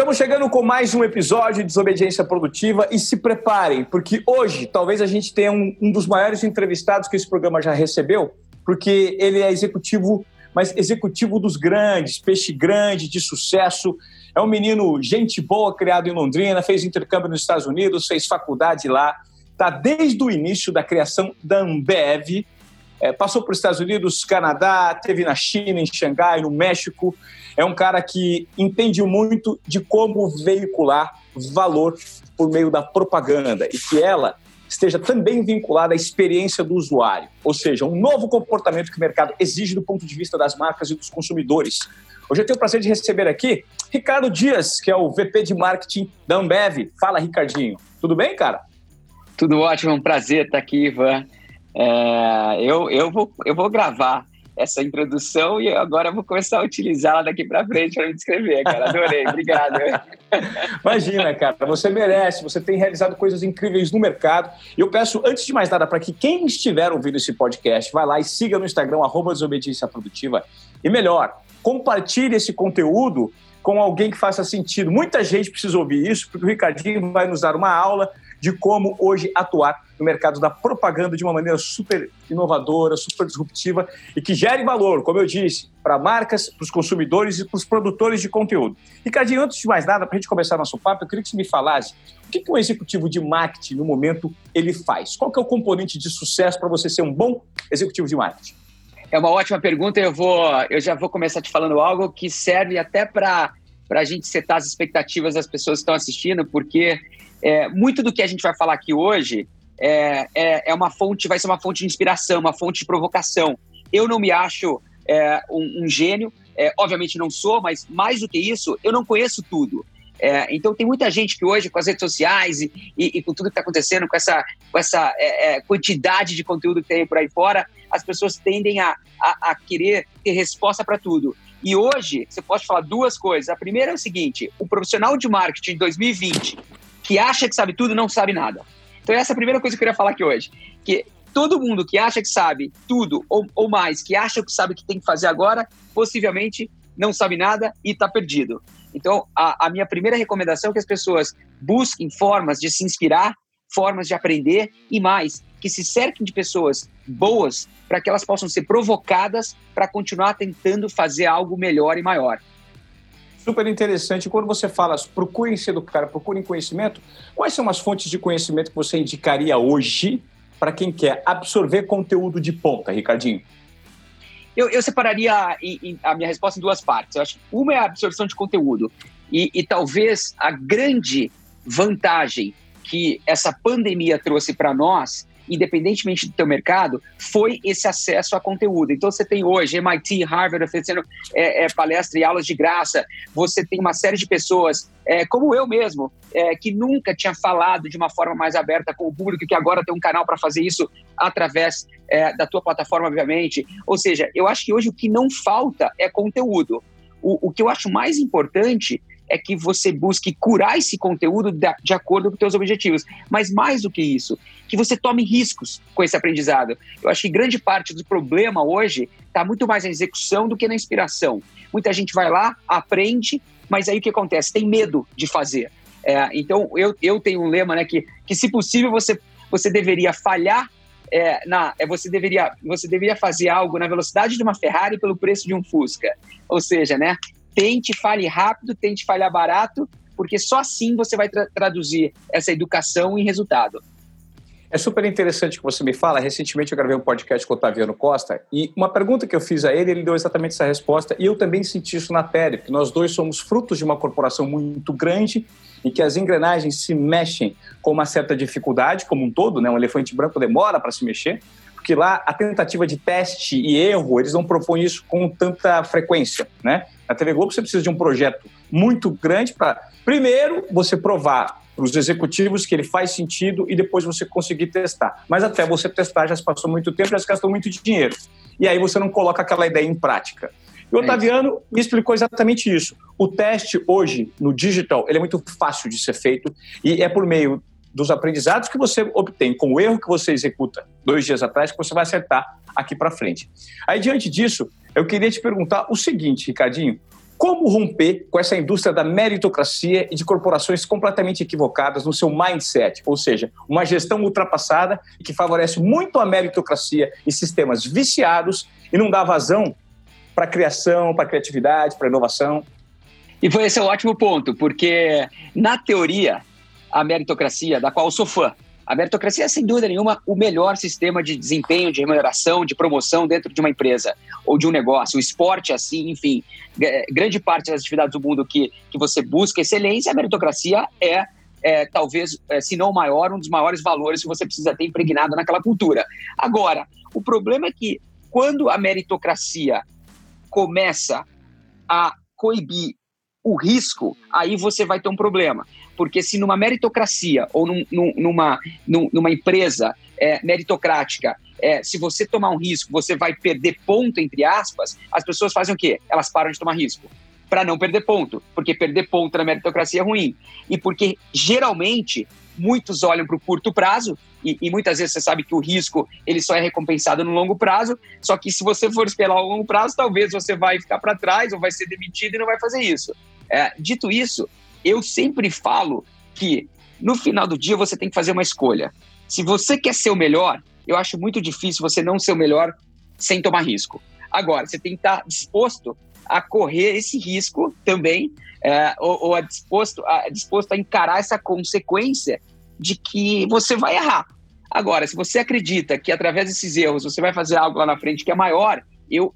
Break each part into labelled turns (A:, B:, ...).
A: Estamos chegando com mais um episódio de Desobediência Produtiva e se preparem, porque hoje talvez a gente tenha um, um dos maiores entrevistados que esse programa já recebeu, porque ele é executivo, mas executivo dos grandes, peixe grande, de sucesso. É um menino gente boa, criado em Londrina, fez intercâmbio nos Estados Unidos, fez faculdade lá, está desde o início da criação da Ambev, é, passou por Estados Unidos, Canadá, teve na China, em Xangai, no México. É um cara que entende muito de como veicular valor por meio da propaganda e que ela esteja também vinculada à experiência do usuário, ou seja, um novo comportamento que o mercado exige do ponto de vista das marcas e dos consumidores. Hoje eu tenho o prazer de receber aqui Ricardo Dias, que é o VP de Marketing da Ambev. Fala, Ricardinho. Tudo bem, cara?
B: Tudo ótimo, um prazer estar aqui, Ivan. É, eu, eu, vou, eu vou gravar essa introdução e agora vou começar a utilizá-la daqui para frente para me descrever, cara. Adorei, obrigado.
A: Imagina, cara, você merece, você tem realizado coisas incríveis no mercado. Eu peço, antes de mais nada, para que quem estiver ouvindo esse podcast, vá lá e siga no Instagram, arroba Desobediência Produtiva. E melhor, compartilhe esse conteúdo com alguém que faça sentido. Muita gente precisa ouvir isso, porque o Ricardinho vai nos dar uma aula de como hoje atuar no mercado da propaganda de uma maneira super inovadora, super disruptiva e que gere valor, como eu disse, para marcas, para os consumidores e para os produtores de conteúdo. Ricardinho, antes de mais nada, para a gente começar nosso papo, eu queria que você me falasse o que, que um executivo de marketing, no momento, ele faz? Qual que é o componente de sucesso para você ser um bom executivo de marketing?
B: É uma ótima pergunta. Eu vou, eu já vou começar te falando algo que serve até para para a gente setar as expectativas das pessoas que estão assistindo, porque é, muito do que a gente vai falar aqui hoje é, é, é, uma fonte, vai ser uma fonte de inspiração, uma fonte de provocação. Eu não me acho é, um, um, gênio, é, obviamente não sou, mas mais do que isso, eu não conheço tudo. É, então tem muita gente que hoje, com as redes sociais e, e, e com tudo que está acontecendo, com essa, com essa é, quantidade de conteúdo que tem por aí fora, as pessoas tendem a, a, a querer ter resposta para tudo. E hoje, você pode falar duas coisas. A primeira é o seguinte: o profissional de marketing de 2020 que acha que sabe tudo não sabe nada. Então essa é a primeira coisa que eu queria falar aqui hoje. Que todo mundo que acha que sabe tudo ou, ou mais, que acha que sabe o que tem que fazer agora, possivelmente não sabe nada e está perdido. Então, a, a, minha primeira recomendação é que as pessoas busquem formas de se inspirar, formas de aprender e mais, que se cerquem de pessoas boas para que elas possam ser provocadas para continuar tentando fazer algo melhor e maior
A: super interessante. Quando você fala, procurem ser do cara, procurem conhecimento, quais são as fontes de conhecimento que você indicaria hoje para quem quer absorver conteúdo de ponta, Ricardinho?
B: Eu, eu separaria a minha resposta em duas partes. Eu acho que uma é a absorção de conteúdo. E, e talvez a grande vantagem que essa pandemia trouxe para nós independentemente do teu mercado, foi esse acesso a conteúdo. Então você tem hoje MIT, Harvard oferecendo é, é, palestra e aulas de graça, você tem uma série de pessoas, é, como eu mesmo, é, que nunca tinha falado de uma forma mais aberta com o público, que agora tem um canal para fazer isso através é, da tua plataforma, obviamente. Ou seja, eu acho que hoje o que não falta é conteúdo. O, o que eu acho mais importante é que você busque curar esse conteúdo de, acordo com os seus objetivos. Mas mais do que isso, que você tome riscos com esse aprendizado. Eu acho que grande parte do problema hoje está muito mais na execução do que na inspiração. Muita gente vai lá, aprende, mas aí o que acontece? Tem medo de fazer. É, então, eu, eu tenho um lema, né, que, que se possível você, você deveria falhar é, na, é, você, deveria, você deveria fazer algo na velocidade de uma Ferrari pelo preço de um Fusca. Ou seja, né, tente, fale rápido, tente falhar barato, porque só assim você vai tra traduzir essa educação em resultado.
A: É super interessante que você me fala. Recentemente eu gravei um podcast com o Otaviano Costa e uma pergunta que eu fiz a ele, ele deu exatamente essa resposta e eu também senti isso na pele, porque nós dois somos frutos de uma corporação muito grande em que as engrenagens se mexem com uma certa dificuldade, como um todo, né? Um elefante branco demora para se mexer, porque lá a tentativa de teste e erro, eles não propõem isso com tanta frequência, né? Na TV Globo você precisa de um projeto muito grande para, primeiro, você provar para os executivos que ele faz sentido e depois você conseguir testar. Mas até você testar já se passou muito tempo, já se gastou muito dinheiro. E aí você não coloca aquela ideia em prática. E o é Otaviano me explicou exatamente isso. O teste hoje no digital ele é muito fácil de ser feito e é por meio dos aprendizados que você obtém com o erro que você executa dois dias atrás que você vai acertar aqui para frente. Aí diante disso, eu queria te perguntar o seguinte, Ricardinho: Como romper com essa indústria da meritocracia e de corporações completamente equivocadas no seu mindset, ou seja, uma gestão ultrapassada que favorece muito a meritocracia e sistemas viciados e não dá vazão para a criação, para a criatividade, para a inovação?
B: E foi esse é ótimo ponto, porque na teoria, a meritocracia, da qual eu sou fã, a meritocracia é, sem dúvida nenhuma, o melhor sistema de desempenho, de remuneração, de promoção dentro de uma empresa ou de um negócio. O esporte, assim, enfim, grande parte das atividades do mundo que, que você busca excelência, a meritocracia é, é talvez, é, se não o maior, um dos maiores valores que você precisa ter impregnado naquela cultura. Agora, o problema é que quando a meritocracia começa a coibir o risco, aí você vai ter um problema. Porque se numa meritocracia ou num, num, numa, numa empresa é, meritocrática, é, se você tomar um risco, você vai perder ponto, entre aspas, as pessoas fazem o quê? Elas param de tomar risco. Para não perder ponto. Porque perder ponto na meritocracia é ruim. E porque, geralmente, muitos olham para o curto prazo e, e, muitas vezes você sabe que o risco ele só é recompensado no longo prazo. Só que se você for esperar o longo prazo, talvez você vai ficar para trás ou vai ser demitido e não vai fazer isso. É, dito isso, eu sempre falo que no final do dia você tem que fazer uma escolha. Se você quer ser o melhor, eu acho muito difícil você não ser o melhor sem tomar risco. Agora, você tem que estar disposto a correr esse risco também, é, ou, ou a disposto, a, disposto a encarar essa consequência de que você vai errar. Agora, se você acredita que através desses erros você vai fazer algo lá na frente que é maior, eu,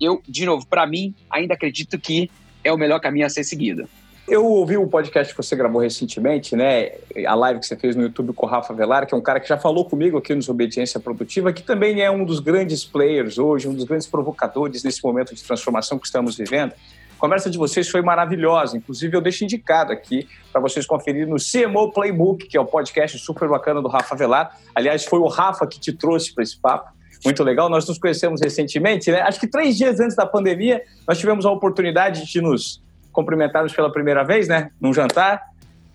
B: eu de novo, para mim, ainda acredito que é o melhor caminho a ser seguido.
A: Eu ouvi o podcast que você gravou recentemente, né? A live que você fez no YouTube com o Rafa Velar, que é um cara que já falou comigo aqui nos Obediência Produtiva, que também é um dos grandes players hoje, um dos grandes provocadores nesse momento de transformação que estamos vivendo. A conversa de vocês foi maravilhosa. Inclusive, eu deixo indicado aqui para vocês conferirem no CMO Playbook, que é o podcast super bacana do Rafa Velar. Aliás, foi o Rafa que te trouxe para esse papo. Muito legal. Nós nos conhecemos recentemente, né? Acho que três dias antes da pandemia, nós tivemos a oportunidade de nos cumprimentarmos pela primeira vez, né? Num jantar.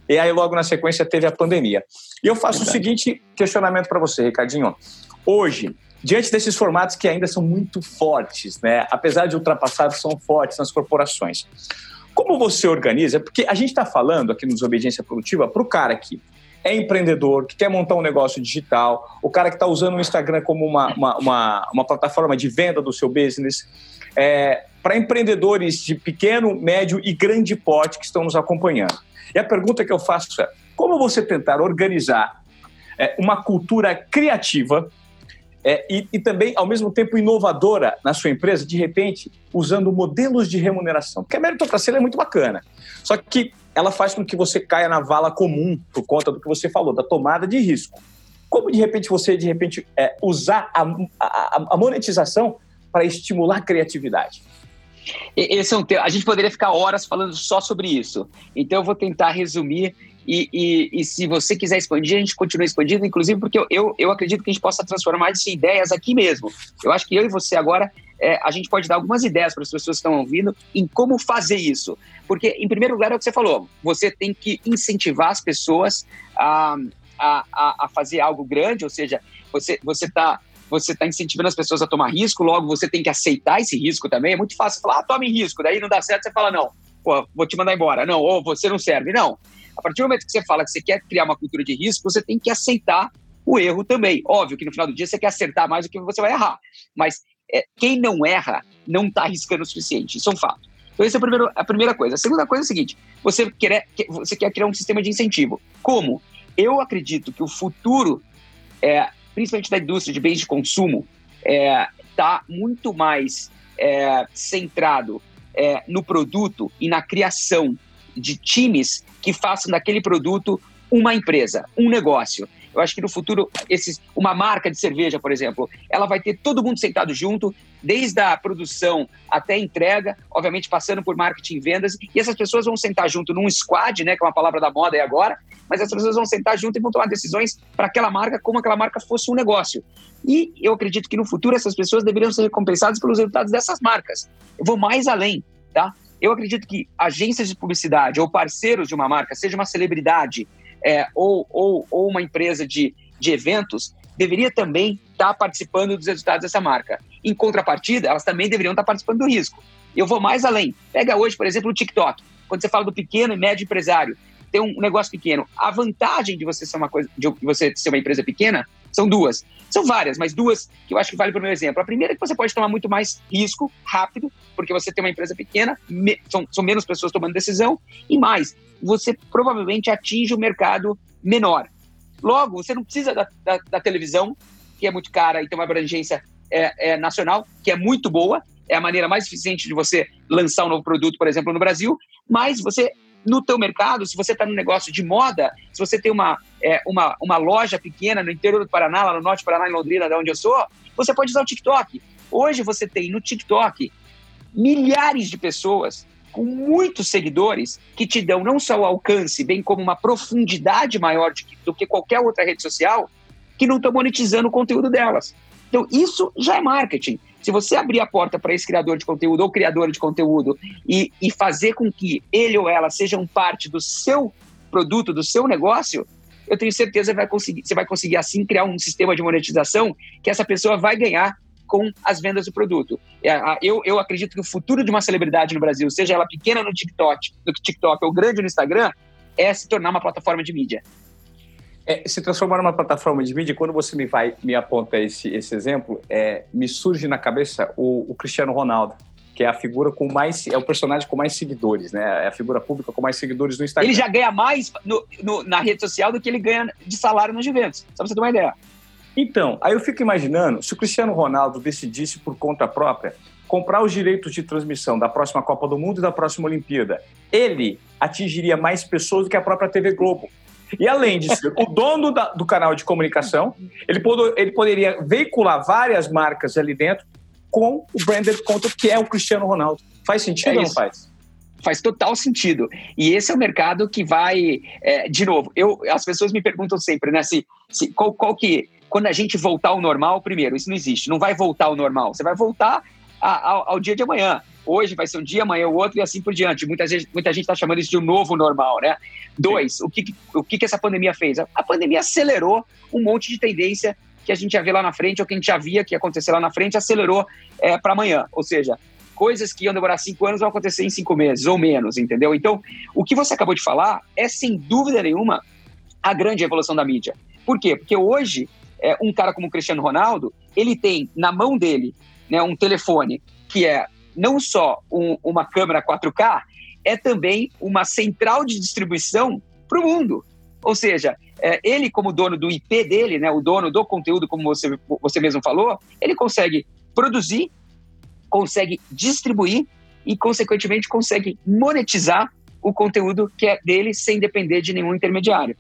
A: E aí, logo na sequência, teve a pandemia. E eu faço Verdade. o seguinte questionamento para você, Ricardinho. Hoje, diante desses formatos que ainda são muito fortes, né? Apesar de ultrapassados, são fortes nas corporações. Como você organiza? Porque a gente está falando aqui no Desobediência Produtiva para o cara que é empreendedor, que quer montar um negócio digital, o cara que está usando o Instagram como uma, uma, uma, uma, plataforma de venda do seu business, é, para empreendedores de pequeno, médio e grande porte que estão nos acompanhando. E a pergunta que eu faço é: como você tentar organizar é, uma cultura criativa é, e, e, também, ao mesmo tempo, inovadora na sua empresa, de repente, usando modelos de remuneração. Porque a meritocracia é muito bacana. Só que ela faz com que você caia na vala comum por conta do que você falou, da tomada de risco. Como, de repente, você, de repente, é, usar a, a, a monetização para estimular a criatividade?
B: Esse é um tema. A gente poderia ficar horas falando só sobre isso. Então, eu vou tentar resumir e, e, e, se você quiser expandir, a gente continua expandindo, inclusive porque eu, eu, eu acredito que a gente possa transformar essas ideias aqui mesmo. Eu acho que eu e você agora, é, a gente pode dar algumas ideias para as pessoas que estão ouvindo em como fazer isso. Porque, em primeiro lugar, é o que você falou, você tem que incentivar as pessoas a, a, a fazer algo grande, ou seja, você está você está incentivando as pessoas a tomar risco, logo você tem que aceitar esse risco também. É muito fácil falar, ah, tome risco, daí não dá certo, você fala, não, pô, vou te mandar embora. Não, ou você não serve. Não, a partir do momento que você fala que você quer criar uma cultura de risco, você tem que aceitar o erro também. Óbvio que no final do dia você quer acertar mais do que você vai errar. Mas é, quem não erra não está arriscando o suficiente. Isso é um fato. Então, essa é a primeira, a primeira coisa. A segunda coisa é a seguinte: você quer, você quer criar um sistema de incentivo. Como? Eu acredito que o futuro, é, principalmente da indústria de bens de consumo, está é, tá muito mais é, centrado é, no produto e na criação de times que façam daquele produto uma empresa, um negócio. Eu acho que no futuro, esses, uma marca de cerveja, por exemplo, ela vai ter todo mundo sentado junto, desde a produção até a entrega, obviamente passando por marketing e vendas, e essas pessoas vão sentar junto num squad, né, que é uma palavra da moda aí agora, mas as pessoas vão sentar junto e vão tomar decisões para aquela marca como aquela marca fosse um negócio. E eu acredito que no futuro essas pessoas deveriam ser recompensadas pelos resultados dessas marcas. Eu vou mais além, tá? Eu acredito que agências de publicidade ou parceiros de uma marca, seja uma celebridade é, ou, ou, ou uma empresa de, de eventos, deveria também estar tá participando dos resultados dessa marca. Em contrapartida, elas também deveriam estar tá participando do risco. Eu vou mais além. Pega hoje, por exemplo, o TikTok. Quando você fala do pequeno e médio empresário, tem um negócio pequeno. A vantagem de você ser uma coisa, de você ser uma empresa pequena são duas. São várias, mas duas que eu acho que vale para o meu exemplo. A primeira é que você pode tomar muito mais risco rápido, porque você tem uma empresa pequena, me, são, são menos pessoas tomando decisão, e mais, você provavelmente atinge o mercado menor. Logo, você não precisa da, da, da televisão, que é muito cara e tem uma abrangência é, é, nacional, que é muito boa, é a maneira mais eficiente de você lançar um novo produto, por exemplo, no Brasil, mas você no teu mercado, se você está no negócio de moda, se você tem uma, é, uma, uma loja pequena no interior do Paraná, lá no norte do Paraná, em Londrina, de onde eu sou, você pode usar o TikTok. Hoje você tem no TikTok milhares de pessoas com muitos seguidores que te dão não só o alcance, bem como uma profundidade maior de, do que qualquer outra rede social, que não estão monetizando o conteúdo delas. Então, isso já é marketing. Se você abrir a porta para esse criador de conteúdo ou criadora de conteúdo e, e fazer com que ele ou ela sejam parte do seu produto, do seu negócio, eu tenho certeza que vai conseguir, você vai conseguir assim criar um sistema de monetização que essa pessoa vai ganhar com as vendas do produto. É, eu, eu acredito que o futuro de uma celebridade no Brasil, seja ela pequena no TikTok, no TikTok ou grande no Instagram, é se tornar uma plataforma de mídia.
A: É, se transformar numa plataforma de mídia, quando você me vai me aponta esse, esse exemplo, é, me surge na cabeça o, o, Cristiano Ronaldo, que é a figura com mais, é o personagem com mais seguidores, né? É a figura pública com mais seguidores no Instagram.
B: Ele já ganha mais no, no, na rede social do que ele ganha de salário no Juventus. Só pra você ter uma ideia.
A: Então, aí eu fico imaginando, se o Cristiano Ronaldo decidisse por conta própria comprar os direitos de transmissão da próxima Copa do Mundo e da próxima Olimpíada, ele atingiria mais pessoas do que a própria TV Globo. E além disso, o dono da, do canal de comunicação, ele, pod ele poderia veicular várias marcas ali dentro com o branded content que é o Cristiano Ronaldo. Faz sentido é ou não faz?
B: Faz total sentido. E esse é o mercado que vai, é, de novo, eu, as pessoas me perguntam sempre, né, se, se qual, qual que, quando a gente voltar ao normal, primeiro, isso não existe, não vai voltar ao normal, você vai voltar a, ao, ao dia de amanhã hoje vai ser um dia, amanhã o outro e assim por diante. Muita gente muita gente está chamando isso de um novo normal, né? Dois, o que, o que, que essa pandemia fez? A pandemia acelerou um monte de tendência que a gente já vê lá na frente, ou que a gente já via que ia acontecer lá na frente, acelerou é, para amanhã. Ou seja, coisas que iam demorar cinco anos vão acontecer em cinco meses ou menos, entendeu? Então, o que você acabou de falar é, sem dúvida nenhuma, a grande evolução da mídia. Por quê? Porque hoje, é, um cara como o Cristiano Ronaldo, ele tem na mão dele né, um telefone que é não só um, uma câmera 4K, é também uma central de distribuição para o mundo. Ou seja, é, ele, como dono do IP dele, né, o dono do conteúdo, como você, você mesmo falou, ele consegue produzir, consegue distribuir e, consequentemente, consegue monetizar o conteúdo que é dele sem depender de nenhum intermediário.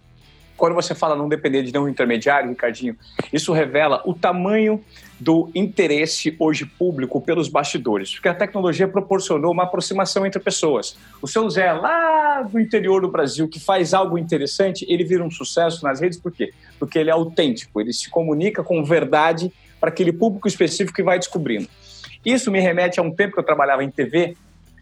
A: Quando você fala não depender de nenhum intermediário, Ricardinho, isso revela o tamanho do interesse hoje público pelos bastidores, porque a tecnologia proporcionou uma aproximação entre pessoas. O seu Zé, lá do interior do Brasil, que faz algo interessante, ele vira um sucesso nas redes, por quê? Porque ele é autêntico, ele se comunica com verdade para aquele público específico que vai descobrindo. Isso me remete a um tempo que eu trabalhava em TV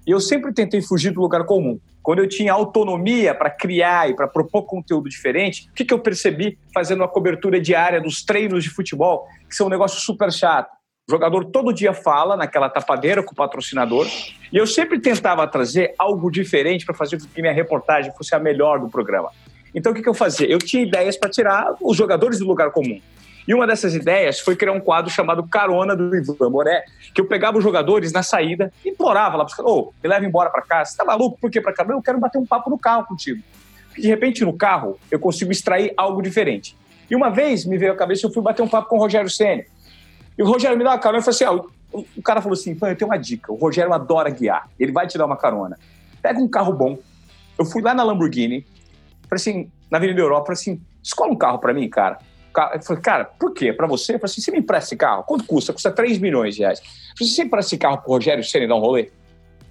A: e eu sempre tentei fugir do lugar comum. Quando eu tinha autonomia para criar e para propor conteúdo diferente, o que, que eu percebi fazendo a cobertura diária dos treinos de futebol, que são um negócio super chato? O jogador todo dia fala naquela tapadeira com o patrocinador, e eu sempre tentava trazer algo diferente para fazer com que minha reportagem fosse a melhor do programa. Então o que, que eu fazia? Eu tinha ideias para tirar os jogadores do lugar comum. E uma dessas ideias foi criar um quadro chamado Carona do Ivan Moré, que eu pegava os jogadores na saída, implorava lá para ô, me leva embora para casa. Você tá maluco? Por que para cá? Eu quero bater um papo no carro contigo. Porque de repente no carro eu consigo extrair algo diferente. E uma vez me veio à cabeça, eu fui bater um papo com o Rogério Senna. E o Rogério me deu uma carona e falou assim: ó, o cara falou assim: eu tenho uma dica. O Rogério adora guiar, ele vai te dar uma carona. Pega um carro bom. Eu fui lá na Lamborghini, falei assim, na Avenida Europa, falei assim: escola um carro para mim, cara carro. Eu falei, cara, por quê? Para você? Eu falei assim, você me empresta esse carro? Quanto custa? Custa 3 milhões de reais. Eu falei, você empresta esse carro pro Rogério Senna dar um rolê?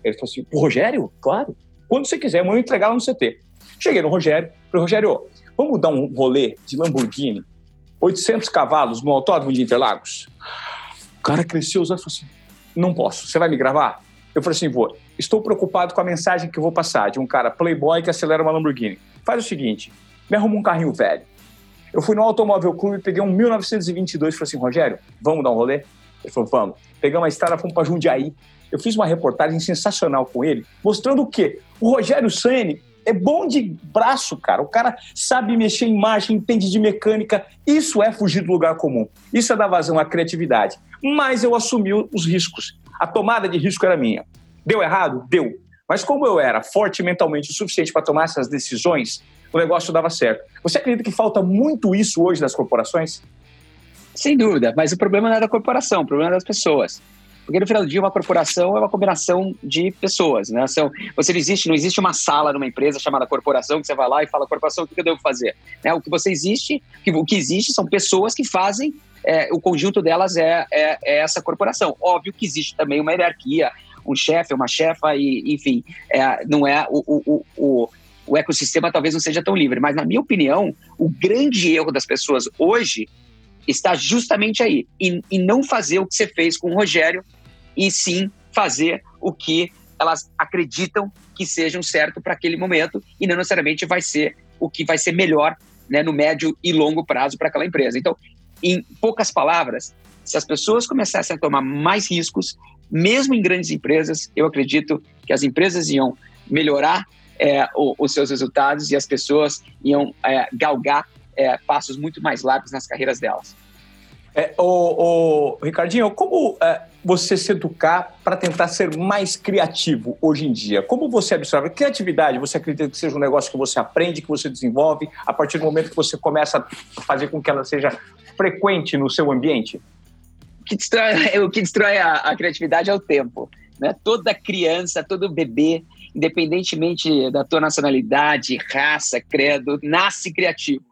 A: Ele falou assim, pro Rogério? Claro. Quando você quiser, eu vou entregar lá no CT. Cheguei no Rogério, falei, Rogério, vamos dar um rolê de Lamborghini, 800 cavalos no autódromo de Interlagos? O cara cresceu os olhos falou assim, não posso, você vai me gravar? Eu falei assim, vou. Estou preocupado com a mensagem que eu vou passar de um cara playboy que acelera uma Lamborghini. Faz o seguinte, me arruma um carrinho velho eu fui no Automóvel Clube, peguei um 1922 e falei assim, Rogério, vamos dar um rolê? Ele falou, vamos. Pegamos a estrada, fomos para Jundiaí. Eu fiz uma reportagem sensacional com ele, mostrando o quê? O Rogério Ceni é bom de braço, cara. O cara sabe mexer em marcha, entende de mecânica. Isso é fugir do lugar comum. Isso é dar vazão à criatividade. Mas eu assumi os riscos. A tomada de risco era minha. Deu errado? Deu. Mas como eu era forte mentalmente o suficiente para tomar essas decisões, o negócio dava certo. Você acredita que falta muito isso hoje nas corporações?
B: Sem dúvida, mas o problema não é da corporação, o problema é das pessoas. Porque no final do dia, uma corporação é uma combinação de pessoas, né? São, você não existe, não existe uma sala numa empresa chamada corporação que você vai lá e fala, corporação, o que eu devo fazer? Né? O que você existe, o que existe são pessoas que fazem, é, o conjunto delas é, é, é, essa corporação. Óbvio que existe também uma hierarquia, um chefe, uma chefa, e, enfim, é, não é o, o, o, o ecossistema talvez não seja tão livre. Mas, na minha opinião, o grande erro das pessoas hoje está justamente aí, em, em não fazer o que você fez com o Rogério, e sim fazer o que elas acreditam que seja um certo para aquele momento e não necessariamente vai ser o que vai ser melhor né, no médio e longo prazo para aquela empresa. Então, em poucas palavras, se as pessoas começassem a tomar mais riscos, mesmo em grandes empresas, eu acredito que as empresas iam melhorar é, o, os seus resultados e as pessoas iam é, galgar é, passos muito mais largos nas carreiras delas.
A: É, Ricardinho, como é, você se educar para tentar ser mais criativo hoje em dia? Como você absorve? Criatividade, você acredita que seja um negócio que você aprende, que você desenvolve, a partir do momento que você começa a fazer com que ela seja frequente no seu ambiente?
B: O que destrói, o que destrói a, a criatividade é o tempo. Né? Toda criança, todo bebê, independentemente da tua nacionalidade, raça, credo, nasce criativo.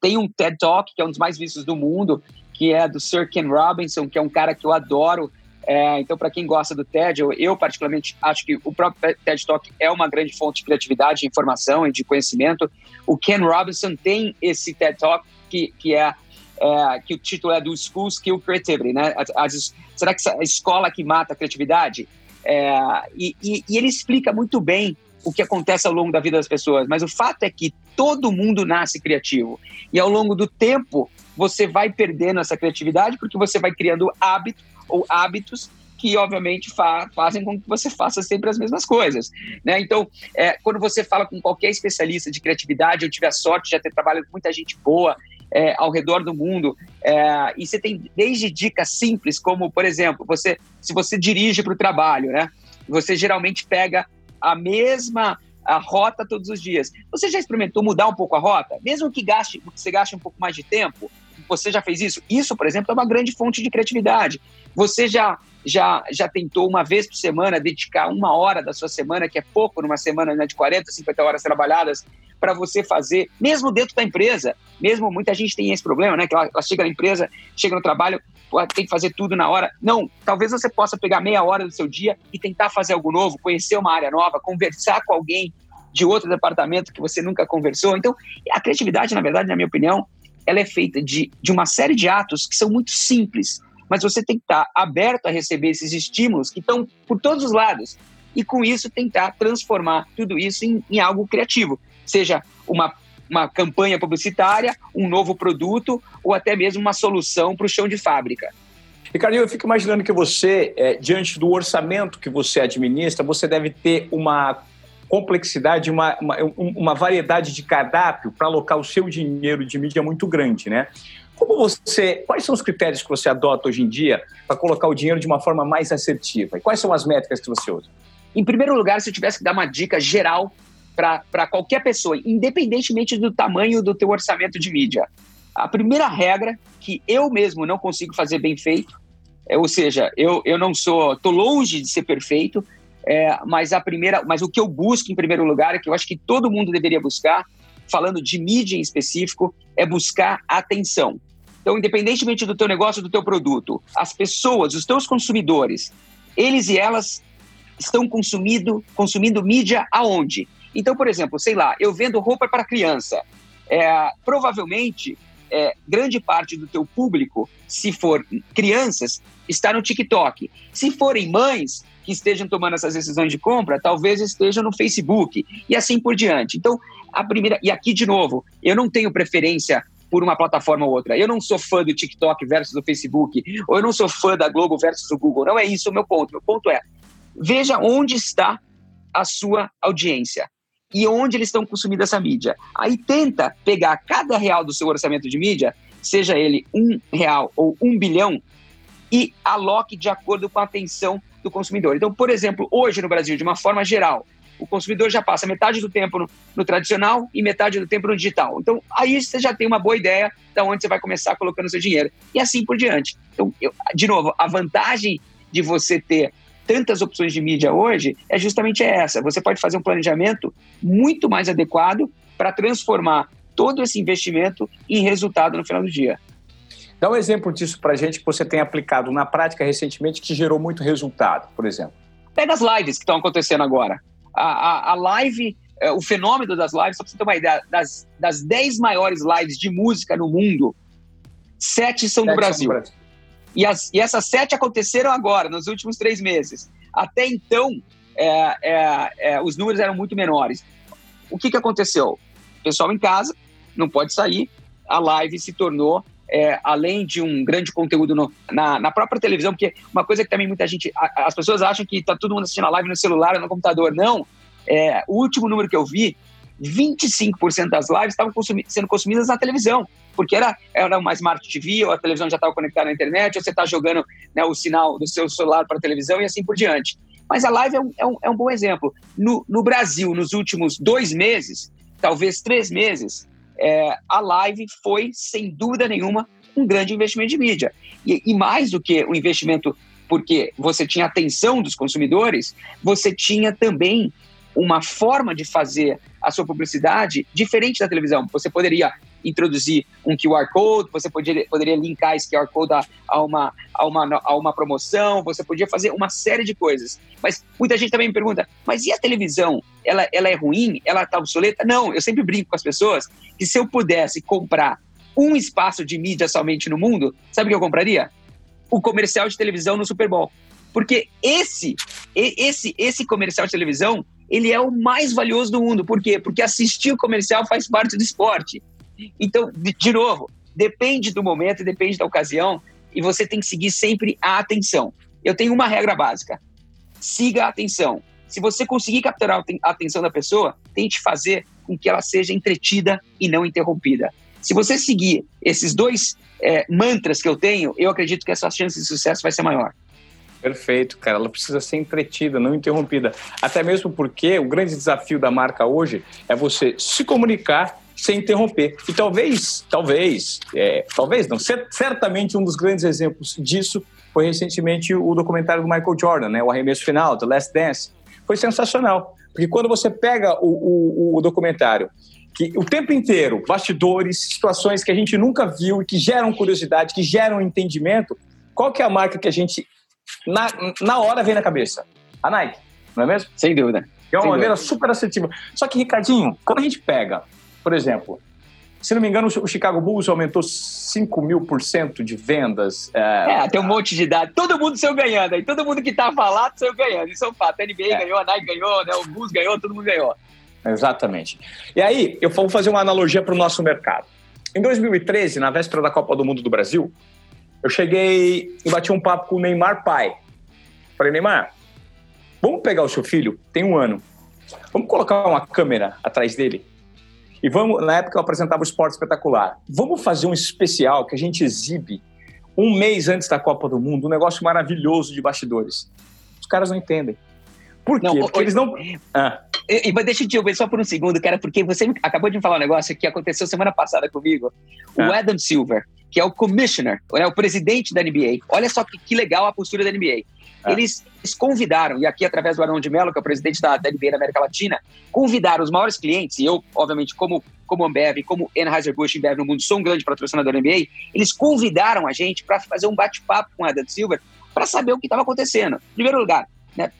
B: Tem um TED Talk, que é um dos mais vistos do mundo, que é do Sir Ken Robinson, que é um cara que eu adoro. É, então, para quem gosta do TED, eu, eu, particularmente acho que o próprio TED Talk é uma grande fonte de criatividade, de informação e de conhecimento. O Ken Robinson tem esse TED Talk que, que é, é que o título é do School Skill Creativity, né? As, será que a escola que mata a criatividade? É, e, e, e ele explica muito bem o que acontece ao longo da vida das pessoas, mas o fato é que todo mundo nasce criativo. E ao longo do tempo, você vai perdendo essa criatividade porque você vai criando hábito ou hábitos que obviamente fa fazem com que você faça sempre as mesmas coisas, né? Então, é, quando você fala com qualquer especialista de criatividade, eu tive a sorte de já ter trabalhado com muita gente boa é, ao redor do mundo, é, e você tem desde dicas simples, como por exemplo, você se você dirige para o trabalho, né? Você geralmente pega a mesma a rota todos os dias. Você já experimentou mudar um pouco a rota? Mesmo que gaste, que você gaste um pouco mais de tempo, você já fez isso? Isso, por exemplo, é uma grande fonte de criatividade. Você já já já tentou uma vez por semana dedicar uma hora da sua semana, que é pouco numa semana né, de 40, 50 horas trabalhadas, para você fazer, mesmo dentro da empresa. Mesmo muita gente tem esse problema, né? Que ela, ela chega na empresa, chega no trabalho, tem que fazer tudo na hora. Não, talvez você possa pegar meia hora do seu dia e tentar fazer algo novo, conhecer uma área nova, conversar com alguém de outro departamento que você nunca conversou. Então, a criatividade, na verdade, na minha opinião, ela é feita de, de uma série de atos que são muito simples, mas você tem que estar aberto a receber esses estímulos que estão por todos os lados. E com isso tentar transformar tudo isso em, em algo criativo, seja uma uma campanha publicitária, um novo produto ou até mesmo uma solução para o chão de fábrica.
A: Ricardo, eu fico imaginando que você, é, diante do orçamento que você administra, você deve ter uma complexidade, uma, uma, uma variedade de cardápio para alocar o seu dinheiro de mídia muito grande, né? Como você, quais são os critérios que você adota hoje em dia para colocar o dinheiro de uma forma mais assertiva? E quais são as métricas que você usa?
B: Em primeiro lugar, se eu tivesse que dar uma dica geral para qualquer pessoa, independentemente do tamanho do teu orçamento de mídia. A primeira regra que eu mesmo não consigo fazer bem feito, é, ou seja, eu, eu não sou, tô longe de ser perfeito, é, mas a primeira, mas o que eu busco em primeiro lugar, é que eu acho que todo mundo deveria buscar, falando de mídia em específico, é buscar atenção. Então, independentemente do teu negócio, do teu produto, as pessoas, os teus consumidores, eles e elas estão consumindo, consumindo mídia aonde? Então, por exemplo, sei lá, eu vendo roupa para criança. É, provavelmente, é, grande parte do teu público, se for crianças, está no TikTok. Se forem mães que estejam tomando essas decisões de compra, talvez estejam no Facebook e assim por diante. Então, a primeira e aqui de novo, eu não tenho preferência por uma plataforma ou outra. Eu não sou fã do TikTok versus do Facebook, ou eu não sou fã da Globo versus o Google. Não é isso o meu ponto. Meu ponto é, veja onde está a sua audiência e onde eles estão consumindo essa mídia. Aí tenta pegar cada real do seu orçamento de mídia, seja ele um real ou um bilhão, e aloque de acordo com a atenção do consumidor. Então, por exemplo, hoje no Brasil, de uma forma geral, o consumidor já passa metade do tempo no, no, tradicional e metade do tempo no digital. Então, aí você já tem uma boa ideia de onde você vai começar colocando seu dinheiro. E assim por diante. Então, eu, de novo, a vantagem de você ter tantas opções de mídia hoje é justamente essa. Você pode fazer um planejamento muito mais adequado para transformar todo esse investimento em resultado no final do dia.
A: Dá um exemplo disso para a gente que você tem aplicado na prática recentemente que gerou muito resultado, por exemplo.
B: Pega as lives que estão acontecendo agora. A, a, a live, é, o fenômeno das lives, só para você ter uma ideia, das, das 10 maiores lives de música no mundo, sete são, sete do, Brasil. São Brasil. E, as, e essas sete aconteceram agora, nos últimos três meses. Até então, é, é, é, os números eram muito menores. O que, que aconteceu? O pessoal em casa, não pode sair, a live se tornou é, além de um grande conteúdo no, na, na, própria televisão, porque uma coisa que também muita gente. A, as pessoas acham que está todo mundo assistindo a live no celular ou no computador. Não. É, o último número que eu vi, 25% das lives estavam consumi sendo consumidas na televisão, porque era, era uma Smart TV, ou a televisão já estava conectada na internet, ou você está jogando né, o sinal do seu celular para a televisão e assim por diante. Mas a live é um, é um, é um bom exemplo. No, no Brasil, nos últimos dois meses, talvez três meses, é, a live foi, sem dúvida nenhuma, um grande investimento de mídia. E, e mais do que o investimento, porque você tinha atenção dos consumidores, você tinha também uma forma de fazer a sua publicidade diferente da televisão. Você poderia introduzir um QR Code, você poderia, poderia linkar esse QR Code a, a, uma, a, uma, a uma promoção, você podia fazer uma série de coisas. Mas muita gente também me pergunta, mas e a televisão? Ela, ela é ruim? Ela está obsoleta? Não, eu sempre brinco com as pessoas que se eu pudesse comprar um espaço de mídia somente no mundo, sabe o que eu compraria? O comercial de televisão no Super Bowl. Porque esse, esse, esse comercial de televisão, ele é o mais valioso do mundo. Por quê? Porque assistir o comercial faz parte do esporte. Então, de, novo, depende do momento, depende da ocasião, e você tem que seguir sempre a atenção. Eu tenho uma regra básica: siga a atenção. Se você conseguir capturar a atenção da pessoa, tente fazer com que ela seja entretida e não interrompida. Se você seguir esses dois é, mantras que eu tenho, eu acredito que a sua chance de sucesso vai ser maior.
A: Perfeito, cara. Ela precisa ser entretida, não interrompida. Até mesmo porque o grande desafio da marca hoje é você se comunicar sem interromper. E talvez, talvez, é, talvez não, certamente um dos grandes exemplos disso foi recentemente o documentário do Michael Jordan, né, o arremesso final, The Last Dance. Foi sensacional, porque quando você pega o, o, o documentário, que o tempo inteiro, bastidores, situações que a gente nunca viu e que geram curiosidade, que geram entendimento, qual que é a marca que a gente, na, na hora, vem na cabeça? A Nike, não é mesmo?
B: Sem dúvida.
A: É uma
B: Sem
A: maneira dúvida. super assertiva. Só que, Ricardinho, quando a gente pega por exemplo, se não me engano, o Chicago Bulls aumentou 5 mil por cento de vendas.
B: É... é, tem um monte de dados. Todo mundo saiu ganhando aí. Todo mundo que tá falado saiu ganhando. Isso é um fato. A NBA é. ganhou, a Nike ganhou, né? o Bulls ganhou, todo mundo ganhou.
A: Exatamente. E aí, eu vou fazer uma analogia para o nosso mercado. Em 2013, na véspera da Copa do Mundo do Brasil, eu cheguei e bati um papo com o Neymar pai. Falei, Neymar, vamos pegar o seu filho, tem um ano, vamos colocar uma câmera atrás dele e vamos, na época eu apresentava o Esporte Espetacular. Vamos fazer um especial que a gente exibe um mês antes da Copa do Mundo, um negócio maravilhoso de bastidores. Os caras não entendem. Por quê? Não, porque eles não.
B: Ah. E, deixa eu te ouvir só por um segundo, cara, porque você acabou de me falar um negócio que aconteceu semana passada comigo. O ah. Adam Silver, que é o commissioner, é o presidente da NBA. Olha só que, que legal a postura da NBA. Ah. Eles, eles, convidaram, e aqui através do Arão de Mello, que é o presidente da, da NBA da América Latina, convidaram os maiores clientes, e eu, obviamente, como, como Ambev, como Anheuser-Busch InBev no mundo, sou um grande patrocinador da NBA, eles convidaram a gente para fazer um bate-papo com o Adam Silver para saber o que estava acontecendo. Em primeiro lugar, né,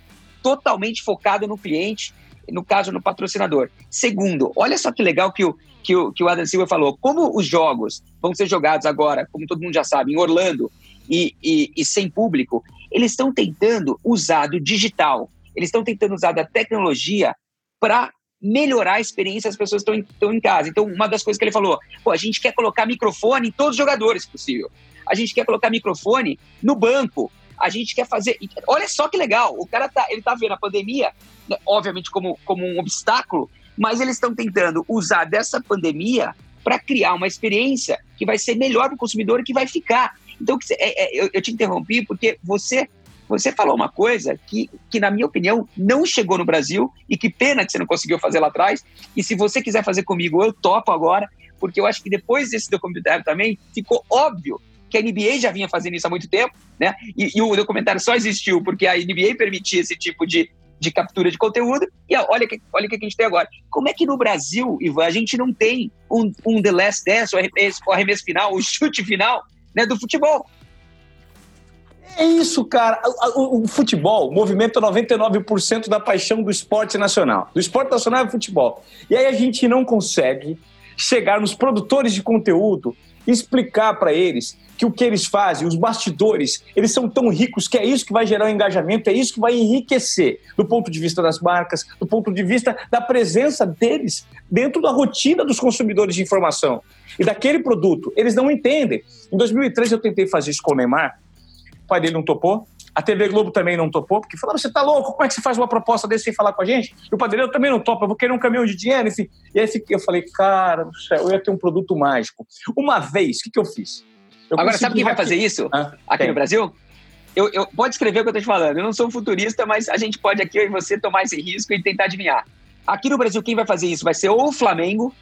B: totalmente focado no cliente, no caso, no patrocinador. Segundo, olha só que legal que o, que o, que o Adam Silver falou. Como os jogos vão ser jogados agora, como todo mundo já sabe, em Orlando e, e, e sem público, eles estão tentando usar do digital, eles estão tentando usar da tecnologia para melhorar a experiência das pessoas que estão em casa. Então, uma das coisas que ele falou, a gente quer colocar microfone em todos os jogadores possível. A gente quer colocar microfone no banco. A gente quer fazer. Olha só que legal. O cara tá, ele tá vendo a pandemia, né, obviamente, como, como um obstáculo, mas eles estão tentando usar dessa pandemia para criar uma experiência que vai ser melhor para o consumidor e que vai ficar. Então, é, é, eu, te interrompi porque você você falou uma coisa que, que, na minha opinião, não chegou no Brasil e que pena que você não conseguiu fazer lá atrás. E se você quiser fazer comigo, eu topo agora, porque eu acho que depois desse documentário também ficou óbvio que a NBA já vinha fazendo isso há muito tempo, né? E, e o documentário só existiu porque a NBA permitia esse tipo de, de captura de conteúdo. E olha que, olha o que a gente tem agora. Como é que no Brasil, Ivan, a gente não tem um, um The Last Dance, o arremesso, o arremesso final, o chute final né, do futebol?
A: É isso, cara. O, o, o futebol movimenta 99% da paixão do esporte nacional. Do esporte nacional é futebol. E aí a gente não consegue chegar nos produtores de conteúdo explicar para eles que o que eles fazem, os bastidores, eles são tão ricos que é isso que vai gerar o um engajamento, é isso que vai enriquecer do ponto de vista das marcas, do ponto de vista da presença deles dentro da rotina dos consumidores de informação e daquele produto. Eles não entendem. Em 2013 eu tentei fazer isso com o Neymar, o pai dele não topou, a TV Globo também não topou, porque falaram: você tá louco? Como é que você faz uma proposta desse sem falar com a gente? E o padrinho também não topa, eu vou querer um caminhão de dinheiro, enfim. E aí eu falei: cara do céu, eu ia ter um produto mágico. Uma vez, o que, que eu fiz?
B: Eu Agora, sabe quem vai fazer isso ah, aqui tem. no Brasil? Eu, eu, pode escrever o que eu tô te falando. Eu não sou um futurista, mas a gente pode aqui, eu e você, tomar esse risco e tentar adivinhar. Aqui no Brasil, quem vai fazer isso vai ser ou o Flamengo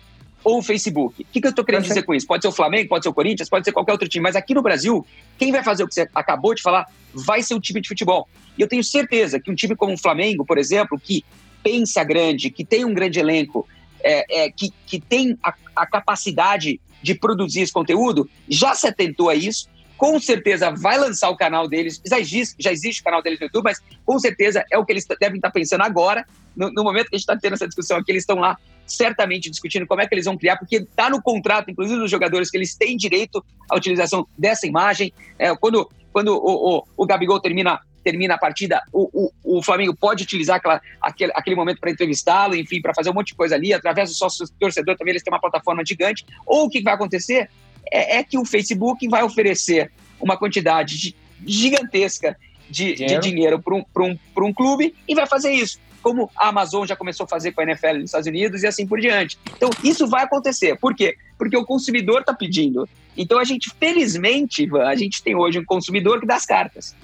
B: ou o Facebook. O que, que eu estou querendo dizer com isso? Pode ser o Flamengo, pode ser o Corinthians, pode ser qualquer outro time, mas aqui no Brasil, quem vai fazer o que você acabou de falar vai ser um time de futebol. E eu tenho certeza que um time como o Flamengo, por exemplo, que pensa grande, que tem um grande elenco, é, é, que, que tem a, a capacidade de produzir esse conteúdo, já se atentou a isso, com certeza vai lançar o canal deles, já existe, já existe o canal deles no YouTube, mas com certeza é o que eles devem estar pensando agora, no, no momento que a gente está tendo essa discussão aqui, eles estão lá certamente discutindo como é que eles vão criar, porque está no contrato, inclusive dos jogadores, que eles têm direito à utilização dessa imagem. É, quando quando o, o, o Gabigol termina termina a partida, o, o, o Flamengo pode utilizar aquela, aquele, aquele momento para entrevistá-lo, enfim, para fazer um monte de coisa ali, através do sócio torcedor também, eles têm uma plataforma gigante. Ou o que vai acontecer é, é que o Facebook vai oferecer uma quantidade gigantesca de dinheiro, de dinheiro para um, um, um clube e vai fazer isso como a Amazon já começou a fazer com a NFL nos Estados Unidos e assim por diante. Então, isso vai acontecer. Por quê? Porque o consumidor está pedindo. Então, a gente, felizmente, a gente tem hoje um consumidor que dá as cartas.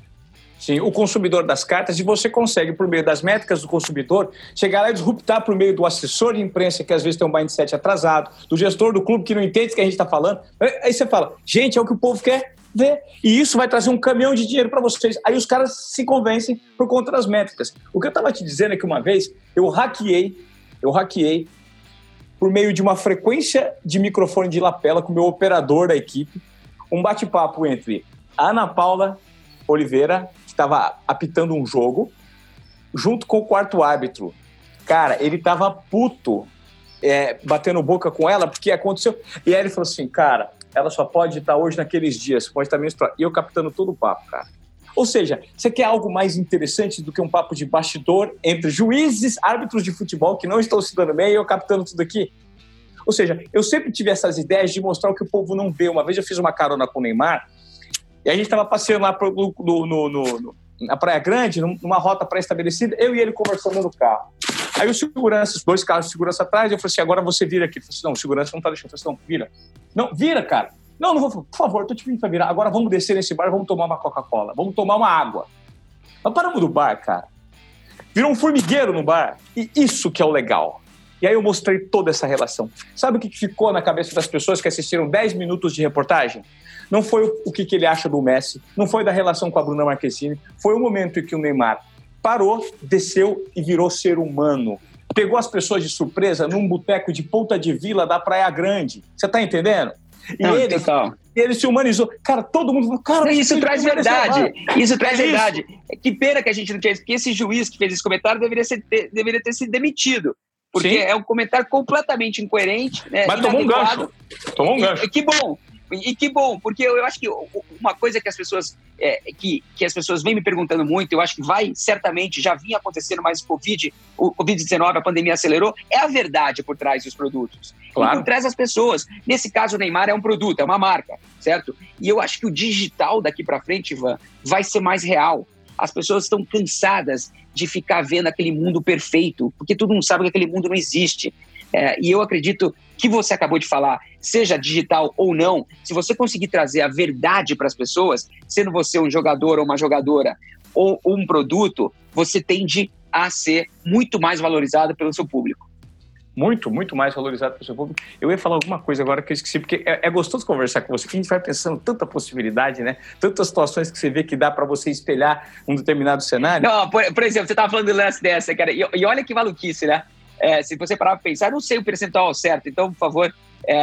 A: Sim, o consumidor das cartas, e você consegue, por meio das métricas do consumidor, chegar lá e disruptar por meio do assessor de imprensa, que às vezes tem um mindset atrasado, do gestor do clube que não entende o que a gente está falando. Aí você fala, gente, é o que o povo quer ver. E isso vai trazer um caminhão de dinheiro para vocês. Aí os caras se convencem por conta das métricas. O que eu estava te dizendo é que uma vez eu hackeei, eu hackeei por meio de uma frequência de microfone de lapela com o meu operador da equipe, um bate-papo entre a Ana Paula Oliveira estava apitando um jogo, junto com o quarto árbitro. Cara, ele tava puto, é, batendo boca com ela, porque aconteceu. E aí ele falou assim, cara, ela só pode estar hoje naqueles dias, pode estar menstruada. E eu captando todo o papo, cara. Ou seja, você quer algo mais interessante do que um papo de bastidor entre juízes, árbitros de futebol que não estão se dando bem e eu captando tudo aqui? Ou seja, eu sempre tive essas ideias de mostrar o que o povo não vê. Uma vez eu fiz uma carona com o Neymar e a gente estava passeando lá pro, no, no, no, na Praia Grande, numa rota pré-estabelecida, eu e ele conversando no carro. Aí o segurança, os dois carros de segurança atrás, eu falei assim, agora você vira aqui. Ele falou assim, não, o segurança não tá deixando. Eu falei assim, não, vira. Não, vira, cara. Não, não vou, por favor, tô te pedindo pra virar. Agora vamos descer nesse bar vamos tomar uma Coca-Cola. Vamos tomar uma água. Nós paramos no bar, cara. Virou um formigueiro no bar. E isso que é o legal. E aí eu mostrei toda essa relação. Sabe o que ficou na cabeça das pessoas que assistiram 10 minutos de reportagem? Não foi o que ele acha do Messi, não foi da relação com a Bruna Marquezine, foi o momento em que o Neymar parou, desceu e virou ser humano. Pegou as pessoas de surpresa num boteco de Ponta de Vila da Praia Grande. Você tá entendendo? E não, ele, ele se humanizou. Cara, todo mundo falou, cara,
B: isso traz verdade. Isso traz é verdade. Isso. Que pena que a gente não tinha porque esse juiz que fez esse comentário deveria, ser, deveria ter sido demitido. Porque Sim. é um comentário completamente incoerente. Né,
A: Mas tomou um gancho. Tomou um gancho.
B: que bom. E que bom, porque eu, eu acho que uma coisa que as pessoas é, que, que as pessoas vêm me perguntando muito, eu acho que vai certamente já vinha acontecendo, mas o Covid, o Covid-19, a pandemia acelerou, é a verdade por trás dos produtos. Claro. E por trás das pessoas. Nesse caso, o Neymar é um produto, é uma marca, certo? E eu acho que o digital daqui para frente, Ivan, vai ser mais real. As pessoas estão cansadas de ficar vendo aquele mundo perfeito, porque todo mundo sabe que aquele mundo não existe. É, e eu acredito que você acabou de falar, seja digital ou não, se você conseguir trazer a verdade para as pessoas, sendo você um jogador ou uma jogadora ou, um produto, você tende a ser muito mais valorizado pelo seu público
A: muito, muito mais valorizado pelo seu público. Eu ia falar alguma coisa agora que eu esqueci, porque é, é gostoso conversar com você, que a gente vai pensando tanta possibilidade, né? Tantas situações que você vê que dá para você espelhar um determinado cenário.
B: Não, por, por exemplo, você estava falando do lance dessa, cara, e, e olha que maluquice, né? É, se você parar para pensar, não sei o percentual certo, então, por favor, é,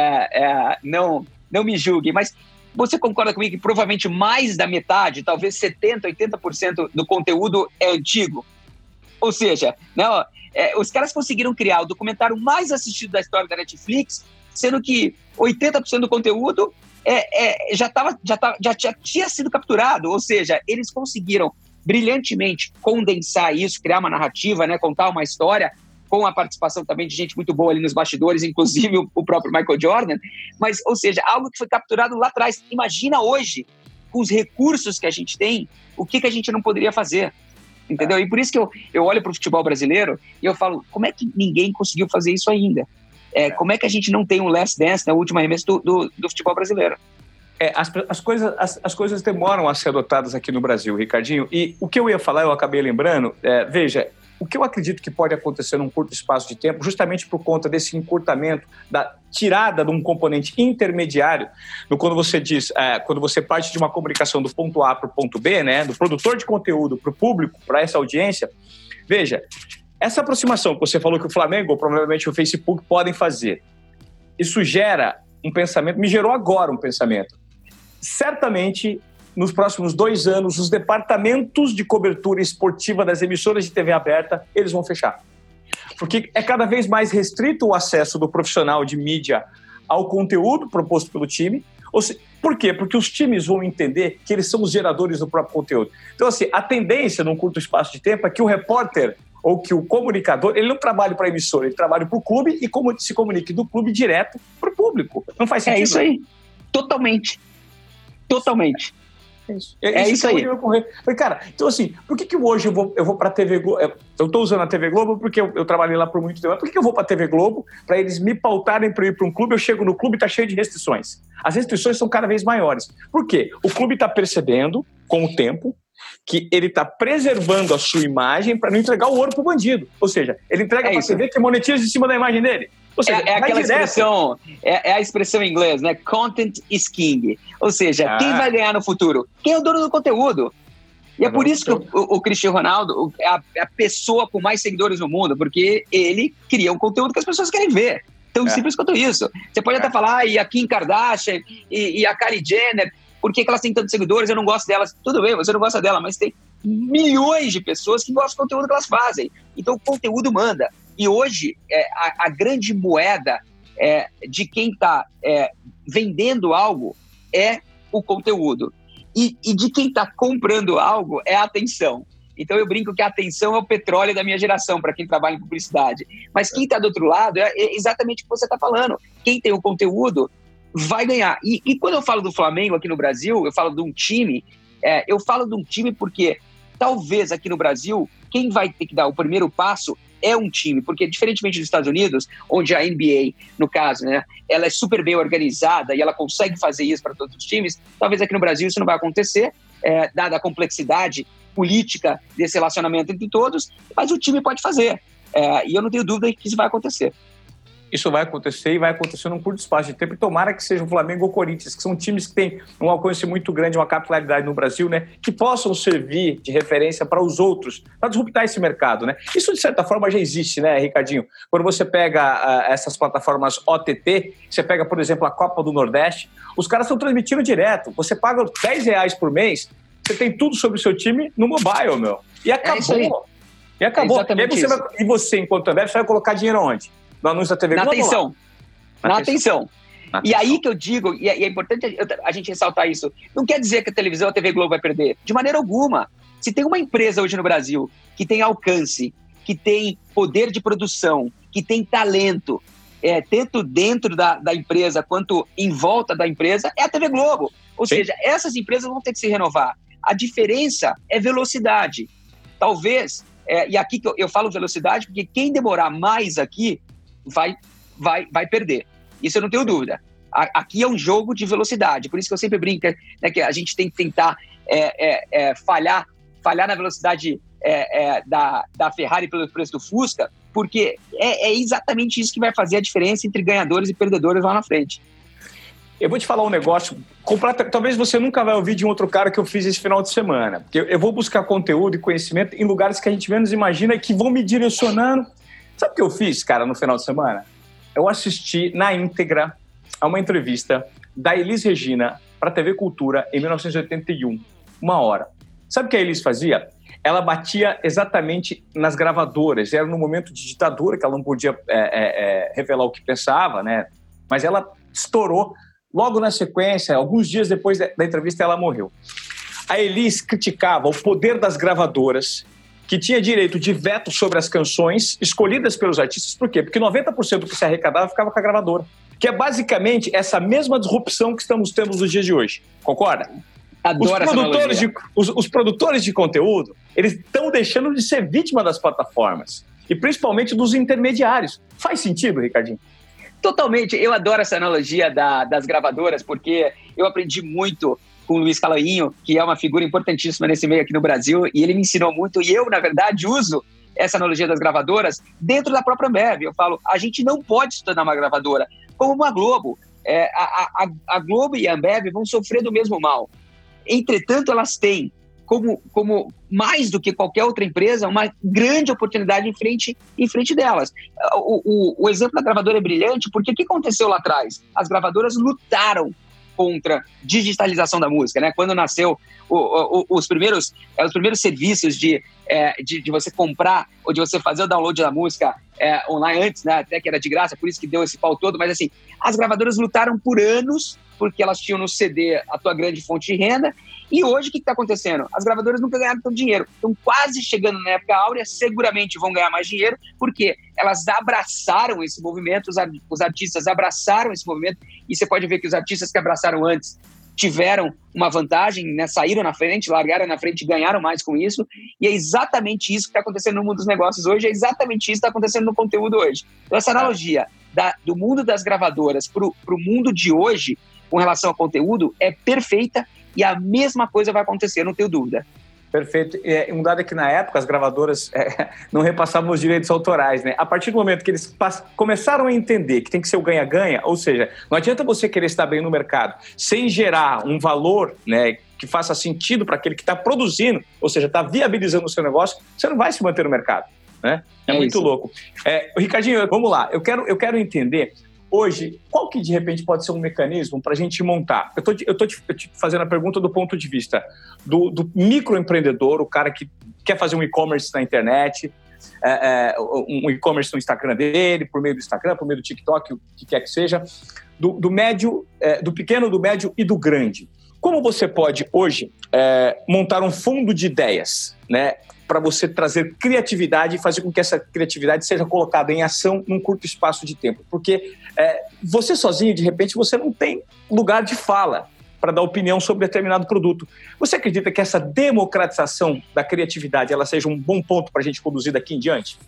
B: é, não, não me julgue, mas você concorda comigo que provavelmente mais da metade, talvez 70%, 80% do conteúdo é antigo? Ou seja, né, é, os caras conseguiram criar o documentário mais assistido da história da Netflix, sendo que 80% do conteúdo é, é, já, tava, já, tava, já, já tinha sido capturado, ou seja, eles conseguiram brilhantemente condensar isso, criar uma narrativa, né, contar uma história com a participação também de gente muito boa ali nos bastidores, inclusive o, o próprio Michael Jordan. Mas, ou seja, algo que foi capturado lá atrás. Imagina hoje, com os recursos que a gente tem, o que, que a gente não poderia fazer. Entendeu? E por isso que eu, eu olho para o futebol brasileiro e eu falo, como é que ninguém conseguiu fazer isso ainda? É, como é que a gente não tem um last dance na última remessa do, do, do futebol brasileiro?
A: É, as, as, coisas, as, as, coisas demoram a ser adotadas aqui no Brasil, Ricardinho. E o que eu ia falar, eu acabei lembrando, é, veja, o que eu acredito que pode acontecer num curto espaço de tempo, justamente por conta desse encurtamento, da tirada de um componente intermediário, no quando você diz, é, quando você parte de uma comunicação do ponto A para o ponto B, né, do produtor de conteúdo para o público, para essa audiência, veja, essa aproximação que você falou que o Flamengo, ou provavelmente o Facebook, podem fazer, isso gera um pensamento, me gerou agora um pensamento. Certamente nos próximos dois anos, os departamentos de cobertura esportiva das emissoras de TV aberta, eles vão fechar. Porque é cada vez mais restrito o acesso do profissional de mídia ao conteúdo proposto pelo time. Por quê? Porque os times vão entender que eles são os geradores do próprio conteúdo. Então, assim, a tendência num curto espaço de tempo é que o repórter ou que o comunicador, ele não trabalha para a emissora, ele trabalha para o clube e como se comunique do clube direto para o público. Não faz é
B: sentido. É isso aí. Totalmente. Totalmente.
A: É isso. É, é isso aí. Falei, cara, então assim, por que, que hoje eu vou, eu vou para a TV Globo? Eu estou usando a TV Globo porque eu, eu, trabalhei lá por muito tempo. Por que, que eu vou para a TV Globo? Para eles me pautarem para ir para um clube, eu chego no clube e está cheio de restrições. As restrições são cada vez maiores. Por quê? O clube está percebendo, com o tempo, que ele está preservando a sua imagem para não entregar o ouro para o bandido. Ou seja, ele entrega é para a TV que monetiza em cima da imagem dele.
B: Seja, é, é aquela direto. expressão, é, é, a expressão em inglês, né? Content is king. Ou seja, ah. quem vai ganhar no futuro? Quem é o dono do conteúdo? E é por isso que o, o, Cristiano Ronaldo é a, é a, pessoa com mais seguidores no mundo, porque ele cria um conteúdo que as pessoas querem ver. Tão é. simples quanto isso. Você pode até é. falar, ah, e a Kim Kardashian e, e a Kylie Jenner, por que, que, elas têm tantos seguidores? Eu não gosto delas. Tudo bem, você não gosta dela, mas tem milhões de pessoas que gostam do conteúdo que elas fazem. Então o conteúdo manda. E hoje, é, a, a, grande moeda é, de quem está é, vendendo algo é o conteúdo. E, e de quem está comprando algo é a atenção. Então eu brinco que a atenção é o petróleo da minha geração, para quem trabalha em publicidade. Mas quem está do outro lado é, é exatamente o que você está falando. Quem tem o conteúdo vai ganhar. E, e, quando eu falo do Flamengo aqui no Brasil, eu falo de um time, é, eu falo de um time porque talvez aqui no Brasil, quem vai ter que dar o primeiro passo é um time, porque diferentemente dos Estados Unidos, onde a NBA, no caso, né, ela é super bem organizada e ela consegue fazer isso para todos os times, talvez aqui no Brasil isso não vai acontecer, é, dada a complexidade política desse relacionamento entre todos, mas o time pode fazer. É, e eu não tenho dúvida que isso vai acontecer
A: isso vai acontecer e vai acontecer num curto espaço de tempo. E tomara que seja o Flamengo ou o Corinthians, que são times que têm um alcance muito grande, uma capilaridade no Brasil, né? Que possam servir de referência para os outros, para disruptar esse mercado, né? Isso, de certa forma, já existe, né, Ricardinho? Quando você pega uh, essas plataformas OTT, você pega, por exemplo, a Copa do Nordeste, os caras estão transmitindo direto. Você paga 10 reais por mês, você tem tudo sobre o seu time no mobile, meu. E é acabou. É e acabou. É e, você vai, e você, enquanto Ambev, você vai colocar dinheiro onde? No anúncio da TV
B: Na atenção. Na, na atenção. atenção. E aí que eu digo, e é, é importante a gente ressaltar isso, não quer dizer que a televisão, a TV Globo vai perder, de maneira alguma. Se tem uma empresa hoje no Brasil que tem alcance, que tem poder de produção, que tem talento, é, tanto dentro da, da empresa quanto em volta da empresa, é a TV Globo. Ou Sim. seja, essas empresas vão ter que se renovar. A diferença é velocidade. Talvez, é, e aqui eu, eu falo velocidade porque quem demorar mais aqui vai, vai, vai perder. Isso eu não tenho dúvida. Aqui é um jogo de velocidade, por isso que eu sempre brinco né, que a gente tem que tentar é, é, é falhar, falhar na velocidade é, é, da, da Ferrari pelo preço do Fusca, porque é, exatamente isso que vai fazer a diferença entre ganhadores e perdedores lá na frente.
A: Eu vou te falar um negócio, talvez você nunca vai ouvir de um outro cara que eu fiz esse final de semana. Porque eu, vou buscar conteúdo e conhecimento em lugares que a gente menos imagina que vão me direcionando. Sabe o que eu fiz, cara, no final de semana? Eu assisti na íntegra a uma entrevista da Elis Regina para a TV Cultura em 1981, uma hora. Sabe o que a Elis fazia? ela batia exatamente nas gravadoras. Era no momento de ditadura que ela não podia é, é, é, revelar o que pensava, né? Mas ela estourou logo na sequência, alguns dias depois da entrevista, ela morreu. A Elis criticava o poder das gravadoras, que tinha direito de veto sobre as canções escolhidas pelos artistas. Por quê? Porque 90% do que se arrecadava ficava com a gravadora. Que é basicamente essa mesma disrupção que estamos tendo nos dias de hoje. Concorda?
B: Adoro
A: os produtores, de, os, os produtores de conteúdo, eles estão deixando de ser vítima das plataformas. E principalmente dos intermediários. Faz sentido, Ricardinho?
B: Totalmente. Eu adoro essa analogia da, das gravadoras, porque eu aprendi muito com o Luiz Calainho, que é uma figura importantíssima nesse meio aqui no Brasil, e ele me ensinou muito, e eu, na verdade, uso essa analogia das gravadoras dentro da própria Ambev. Eu falo, a gente não pode se tornar uma gravadora como uma Globo. É, a, a, a Globo e a Ambev vão sofrer do mesmo mal. Entretanto, elas têm como, como mais do que qualquer outra empresa, uma grande oportunidade em frente, em frente delas. O, o, o exemplo da gravadora é brilhante, porque o que aconteceu lá atrás? As gravadoras lutaram contra digitalização da música, né? Quando nasceu o, o, os primeiros é, os primeiros serviços de, é, de, de, você comprar ou de você fazer o download da música é, online antes, né? Até que era de graça, por isso que deu esse pau todo. Mas assim, as gravadoras lutaram por anos porque elas tinham no CD a tua grande fonte de renda. E hoje o que está acontecendo? As gravadoras nunca ganharam tanto dinheiro. Estão quase chegando na época áurea, seguramente vão ganhar mais dinheiro, porque elas abraçaram esse movimento, os, os artistas abraçaram esse movimento, e você pode ver que os artistas que abraçaram antes tiveram uma vantagem, né, saíram na frente, largaram na frente ganharam mais com isso. E é exatamente isso que está acontecendo no mundo dos negócios hoje, é exatamente isso que está acontecendo no conteúdo hoje. Então, essa analogia da, do mundo das gravadoras para o mundo de hoje com relação ao conteúdo é perfeita e a mesma coisa vai acontecer, não tenho dúvida.
A: Perfeito. É, um dado é que na época as gravadoras é, não repassavam os direitos autorais, né? A partir do momento que eles começaram a entender que tem que ser o ganha-ganha, ou seja, não adianta você querer estar bem no mercado sem gerar um valor, né? Que faça sentido para aquele que está produzindo, ou seja, está viabilizando o seu negócio, você não vai se manter no mercado. Né? É, é muito isso. louco. É, Ricardinho, vamos lá. Eu quero, eu quero entender hoje, qual que de repente pode ser um mecanismo para a gente montar? Eu estou te, te, fazendo a pergunta do ponto de vista do, do microempreendedor, o cara que quer fazer um e-commerce na internet, é, é, um e-commerce no Instagram dele, por meio do Instagram, por meio do TikTok, o que quer que seja, do, do médio, é, do pequeno, do médio e do grande. Como você pode hoje é, montar um fundo de ideias, né? Para você trazer criatividade e fazer com que essa criatividade seja colocada em ação num curto espaço de tempo. Porque é, você sozinho, de repente, você não tem lugar de fala para dar opinião sobre determinado produto. Você acredita que essa democratização da criatividade ela seja um bom ponto para a gente conduzir daqui em diante?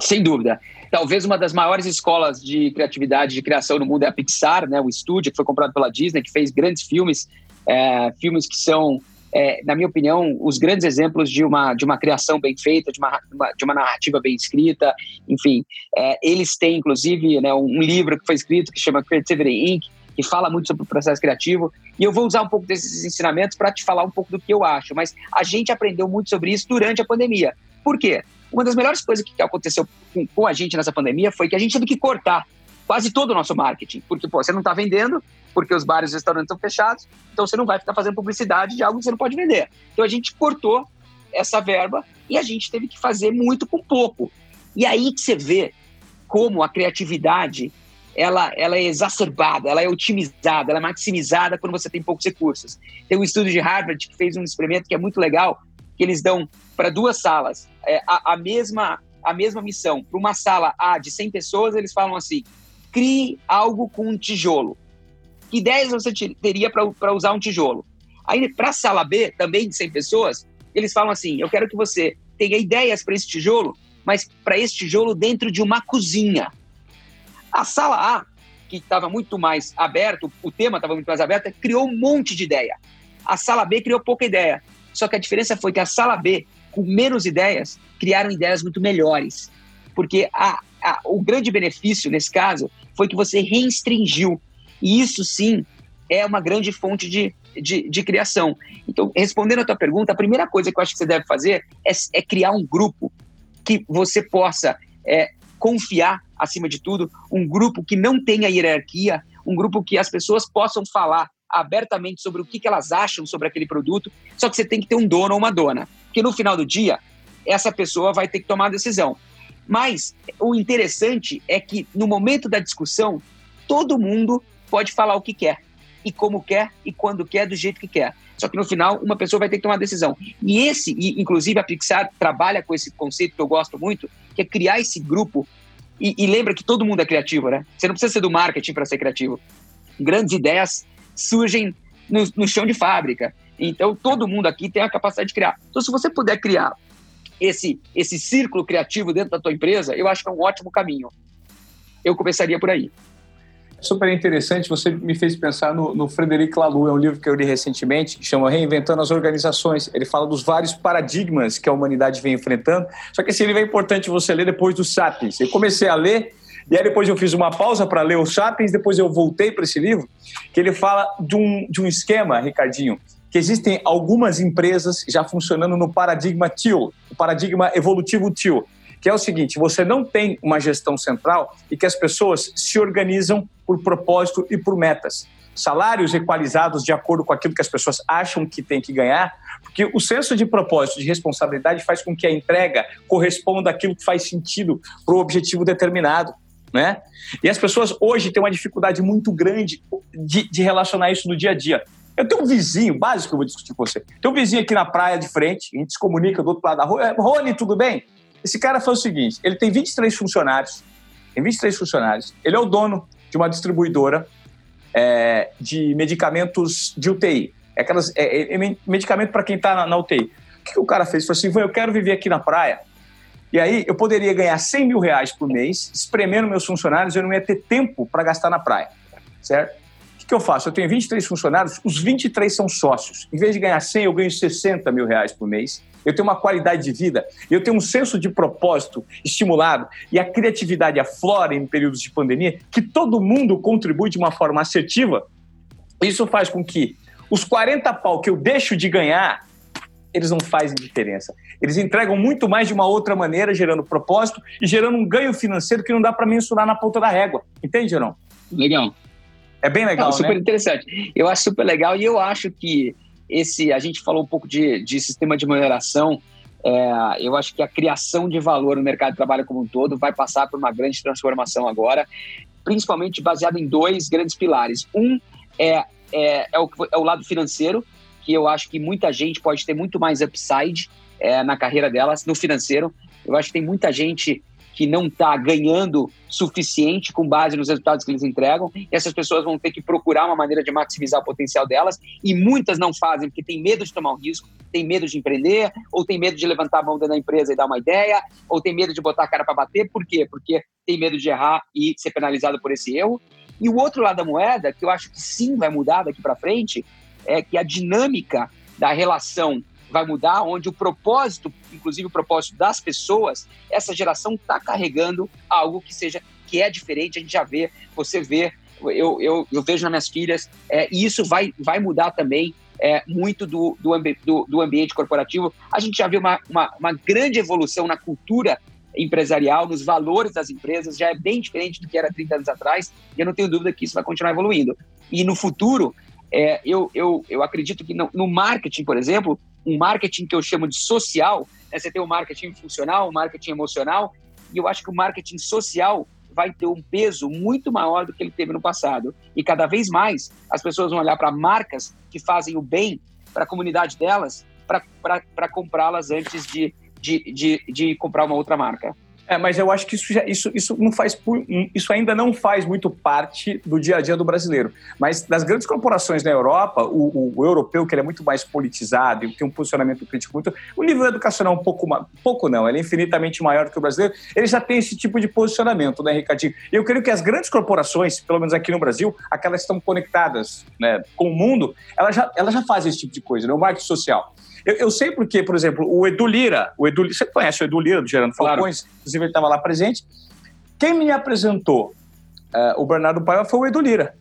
B: Sem dúvida. Talvez uma das maiores escolas de criatividade, de criação no mundo é a Pixar, né? o estúdio que foi comprado pela Disney, que fez grandes filmes, é, filmes que são é, na minha opinião, os grandes exemplos de uma, de uma criação bem feita, de uma, de uma narrativa bem escrita, enfim. É, eles têm, inclusive, né, um livro que foi escrito que chama Creativity Inc., que fala muito sobre o processo criativo, e eu vou usar um pouco desses ensinamentos para te falar um pouco do que eu acho, mas a gente aprendeu muito sobre isso durante a pandemia. Por quê? Uma das melhores coisas que aconteceu com, com a gente nessa pandemia foi que a gente teve que cortar quase todo o nosso marketing, porque pô, você não está vendendo, porque os bares e os restaurantes estão fechados, então você não vai ficar fazendo publicidade de algo que você não pode vender. Então a gente cortou essa verba e a gente teve que fazer muito com pouco. E aí que você vê como a criatividade ela, ela é exacerbada, ela é otimizada, ela é maximizada quando você tem poucos recursos. Tem um estudo de Harvard que fez um experimento que é muito legal, que eles dão para duas salas é, a, a, mesma, a mesma missão. Para uma sala A de 100 pessoas, eles falam assim, crie algo com um tijolo. Que ideias você teria para usar um tijolo? Aí, para a sala B, também de 100 pessoas, eles falam assim, eu quero que você tenha ideias para esse tijolo, mas para esse tijolo dentro de uma cozinha. A sala A, que estava muito mais aberto, o tema estava muito mais aberto, criou um monte de ideia. A sala B criou pouca ideia. Só que a diferença foi que a sala B, com menos ideias, criaram ideias muito melhores. Porque a, a, o grande benefício, nesse caso, foi que você restringiu. E isso, sim, é uma grande fonte de, de, de, criação. Então, respondendo a tua pergunta, a primeira coisa que eu acho que você deve fazer é, é criar um grupo que você possa é, confiar, acima de tudo, um grupo que não tenha hierarquia, um grupo que as pessoas possam falar abertamente sobre o que, que elas acham sobre aquele produto, só que você tem que ter um dono ou uma dona. Porque no final do dia, essa pessoa vai ter que tomar a decisão. Mas o interessante é que no momento da discussão, todo mundo pode falar o que quer, e como quer, e quando quer, do jeito que quer. Só que no final, uma pessoa vai ter que tomar uma decisão. E esse, e inclusive a Pixar trabalha com esse conceito que eu gosto muito, que é criar esse grupo. E, e lembra que todo mundo é criativo, né? Você não precisa ser do marketing para ser criativo. Grandes ideias surgem no, no chão de fábrica. Então, todo mundo aqui tem a capacidade de criar. Então, se você puder criar esse, esse círculo criativo dentro da tua empresa, eu acho que é um ótimo caminho. Eu começaria por aí
A: super interessante. Você me fez pensar no, no Frederic Laloux, é um livro que eu li recentemente, que chama Reinventando as Organizações. Ele fala dos vários paradigmas que a humanidade vem enfrentando. Só que esse livro é importante você ler depois do Sapiens. Eu comecei a ler e aí depois eu fiz uma pausa para ler o Sapiens, depois eu voltei para esse livro, que ele fala de um, de um esquema, Ricardinho, que existem algumas empresas já funcionando no paradigma TIL, o paradigma evolutivo TIL que é o seguinte: você não tem uma gestão central e que as pessoas se organizam por propósito e por metas. Salários equalizados de acordo com aquilo que as pessoas acham que tem que ganhar, porque o senso de propósito, de responsabilidade faz com que a entrega corresponda àquilo que faz sentido para o objetivo determinado. Né? E as pessoas hoje têm uma dificuldade muito grande de, de relacionar isso no dia a dia. Eu tenho um vizinho, básico que eu vou discutir com você. Tem um vizinho aqui na praia de frente, a gente se comunica do outro lado da rua. Rony, tudo bem? Esse cara foi o seguinte: ele tem 23 funcionários, tem 23 funcionários, ele é o dono de uma distribuidora é, de medicamentos de UTI. É, aquelas, é, é medicamento para quem está na, na, UTI. O que, que, o cara fez? Falou assim: eu quero viver aqui na praia. E aí eu poderia ganhar 100 mil reais por mês, espremendo meus funcionários, eu não ia ter tempo para gastar na praia. Certo? Que, eu faço? Eu tenho 23 funcionários, os 23 são sócios. Em vez de ganhar 100, eu ganho 60 mil reais por mês eu tenho uma qualidade de vida, eu tenho um senso de propósito estimulado e a criatividade aflora em períodos de pandemia, que todo mundo contribui de uma forma assertiva, isso faz com que os 40 pau que eu deixo de ganhar, eles não fazem diferença. Eles entregam muito mais de uma outra maneira, gerando propósito e gerando um ganho financeiro que não dá para mensurar na ponta da régua. Entende, não?
B: Legal.
A: É bem legal, não,
B: super né? interessante. Eu acho super legal e eu acho que esse a gente falou um pouco de, de sistema de remuneração. É, eu acho que a criação de valor no mercado de trabalho como um todo vai passar por uma grande transformação agora, principalmente baseado em dois grandes pilares. Um é, é, é, o, é o lado financeiro, que eu acho que muita gente pode ter muito mais upside é, na carreira delas, no financeiro. Eu acho que tem muita gente que não está ganhando suficiente com base nos resultados que eles entregam, e essas pessoas vão ter que procurar uma maneira de maximizar o potencial delas, e muitas não fazem porque tem medo de tomar um risco, tem medo de empreender, ou tem medo de levantar a mão dentro da empresa e dar uma ideia, ou tem medo de botar a cara para bater, por quê? Porque tem medo de errar e ser penalizado por esse erro. E o outro lado da moeda, que eu acho que sim vai mudar daqui para frente, é que a dinâmica da relação vai mudar, onde o propósito, inclusive o propósito das pessoas, essa geração está carregando algo que seja que é diferente. A gente já vê, você vê, eu, eu, eu vejo nas minhas filhas, é, e isso vai, vai mudar também é, muito do, do, do, do, ambiente corporativo. A gente já viu uma, uma, uma grande evolução na cultura empresarial, nos valores das empresas, já é bem diferente do que era 30 anos atrás, e eu não tenho dúvida que isso vai continuar evoluindo. E no futuro, é, eu, eu, eu acredito que no, no marketing, por exemplo, um marketing que eu chamo de social, né? você tem o marketing funcional, o marketing emocional, e eu acho que o marketing social vai ter um peso muito maior do que ele teve no passado. E cada vez mais as pessoas vão olhar para marcas que fazem o bem para a comunidade delas para comprá-las antes de, de, de, de comprar uma outra marca.
A: É, mas eu acho que isso, já, isso, isso, não faz, isso ainda não faz muito parte do dia a dia do brasileiro. Mas das grandes corporações na Europa, o, o, europeu, que é muito mais politizado e tem um posicionamento crítico muito. O nível educacional é um pouco, pouco não, ele é infinitamente maior que o brasileiro. Ele já tem esse tipo de posicionamento, né, Ricardinho? E eu creio que as grandes corporações, pelo menos aqui no Brasil, aquelas que estão conectadas né, com o mundo, elas já, elas já fazem esse tipo de coisa, né? O marketing social. Eu, eu, sei porque, por exemplo, o Edu Lira, o Edu, você conhece o Edu Lira do Gerando Falcões, claro. inclusive ele estava lá presente. Quem me apresentou uh, o Bernardo Paiva foi o Edu Lira,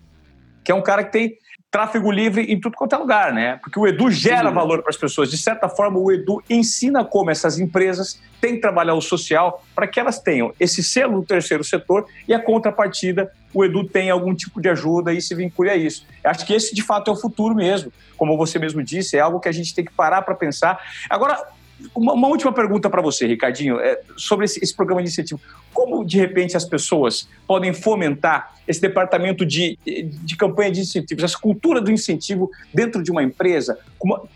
A: que é um cara que tem tráfego livre em tudo quanto é lugar, né? Porque o Edu gera Sim. valor para as pessoas. De certa forma, o Edu ensina como essas empresas têm que trabalhar o social para que elas tenham esse selo do terceiro setor e a contrapartida, o Edu tem algum tipo de ajuda e se vincule a isso. Eu acho que esse, de fato, é o futuro mesmo. Como você mesmo disse, é algo que a gente tem que parar para pensar. Agora, uma, uma última pergunta para você, Ricardinho, é, sobre esse, esse, programa de incentivo. Como, de repente, as pessoas podem fomentar esse departamento de, de campanha de incentivos, essa cultura do incentivo dentro de uma empresa como,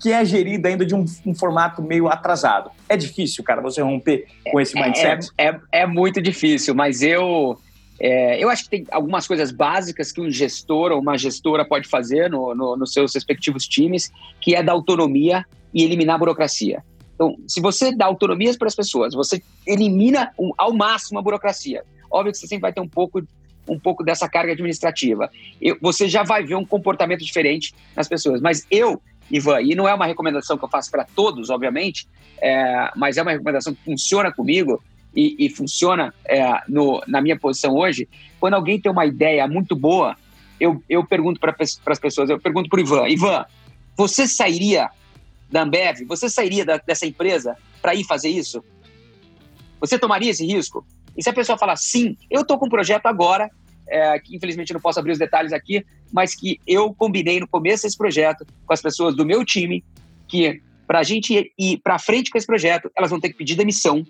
A: que é gerida ainda de um, um, formato meio atrasado? É difícil, cara, você romper com esse é, mindset?
B: É, é, é muito difícil, mas eu. É, eu acho que tem algumas coisas básicas que um gestor ou uma gestora pode fazer no, no, nos seus respectivos times, que é da autonomia e eliminar a burocracia. Então, se você dá autonomias para as pessoas, você elimina ao máximo a burocracia. Óbvio que você sempre vai ter um pouco, um pouco dessa carga administrativa. Eu, você já vai ver um comportamento diferente nas pessoas. Mas eu, Ivan, e não é uma recomendação que eu faço para todos, obviamente, é, mas é uma recomendação que funciona comigo e, e funciona é, no, na minha posição hoje. Quando alguém tem uma ideia muito boa, eu, eu pergunto para as pessoas, eu pergunto para o Ivan, Ivan, você sairia da Ambev, você sairia da, dessa empresa para ir fazer isso? Você tomaria esse risco? E se a pessoa falar sim, eu estou com um projeto agora, é, que infelizmente não posso abrir os detalhes aqui, mas que eu combinei no começo desse projeto com as pessoas do meu time, que para a gente ir para frente com esse projeto, elas vão ter que pedir demissão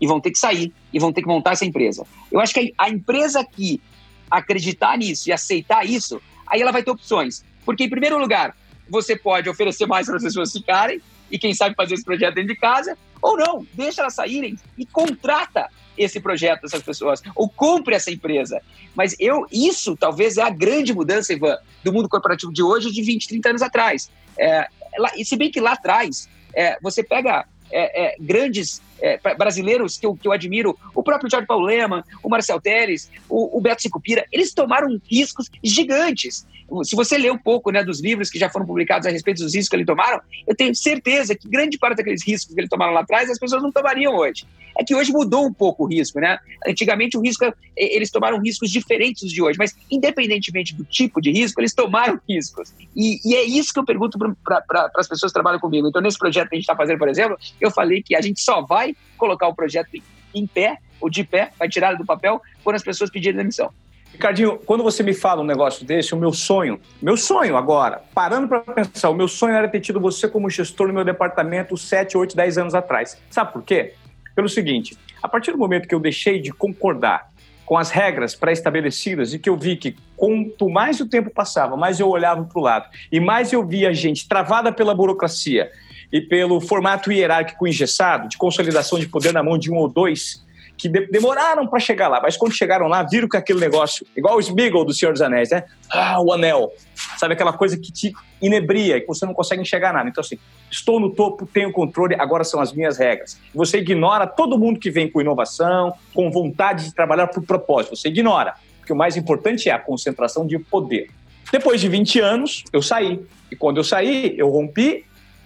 B: e vão ter que sair e vão ter que montar essa empresa. Eu acho que a empresa que acreditar nisso e aceitar isso, aí ela vai ter opções. Porque, em primeiro lugar, você pode oferecer mais para as pessoas ficarem e quem sabe fazer esse projeto dentro de casa, ou não, deixa elas saírem e contrata esse projeto dessas pessoas, ou compre essa empresa. Mas eu, isso talvez é a grande mudança, Ivan, do mundo corporativo de hoje de 20, 30 anos atrás. É, lá, se bem que lá atrás, é, você pega é, é, grandes é, brasileiros que eu, que eu admiro, o próprio Jorge Paulo Lema, o Marcel Teres, o, o Beto Sicupira, eles tomaram riscos gigantes se você ler um pouco né, dos livros que já foram publicados a respeito dos riscos que ele tomaram, eu tenho certeza que grande parte daqueles riscos que ele tomaram lá atrás as pessoas não tomariam hoje. É que hoje mudou um pouco o risco, né? Antigamente o risco, eles tomaram riscos diferentes dos de hoje, mas independentemente do tipo de risco, eles tomaram riscos. E, e é isso que eu pergunto para pra, as pessoas que trabalham comigo. Então, nesse projeto que a gente está fazendo, por exemplo, eu falei que a gente só vai colocar o projeto em pé, ou de pé, vai tirar do papel, quando as pessoas pedirem demissão.
A: Ricardinho, quando você me fala um negócio desse, o meu sonho, meu sonho agora, parando para pensar, o meu sonho era ter tido você como gestor no meu departamento 7, 8, 10 anos atrás. Sabe por quê? Pelo seguinte, a partir do momento que eu deixei de concordar com as regras pré-estabelecidas e que eu vi que quanto mais o tempo passava, mais eu olhava para o lado e mais eu via gente travada pela burocracia e pelo formato hierárquico engessado, de consolidação de poder na mão de um ou dois, que de demoraram para chegar lá, mas quando chegaram lá, viram que aquele negócio, igual o Smeagol do Senhor dos Anéis, né? Ah, o anel. Sabe aquela coisa que te inebria, que você não consegue enxergar nada. Então, assim, estou no topo, tenho controle, agora são as minhas regras. Você ignora todo mundo que vem com inovação, com vontade de trabalhar por propósito. Você ignora, porque o mais importante é a concentração de poder. Depois de 20 anos, eu saí. E quando eu saí, eu rompi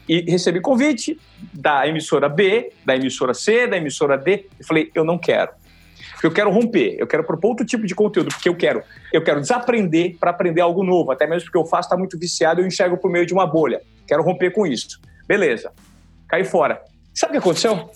A: e recebi convite da emissora B, da emissora C, da emissora D. Falei, eu não quero. Porque eu quero romper, eu quero propor outro tipo de conteúdo, porque eu quero, eu quero desaprender para aprender algo novo, até mesmo porque eu faço está muito viciado e eu enxergo por meio de uma bolha. Quero romper com isso. Beleza. Caí fora. Sabe o que aconteceu?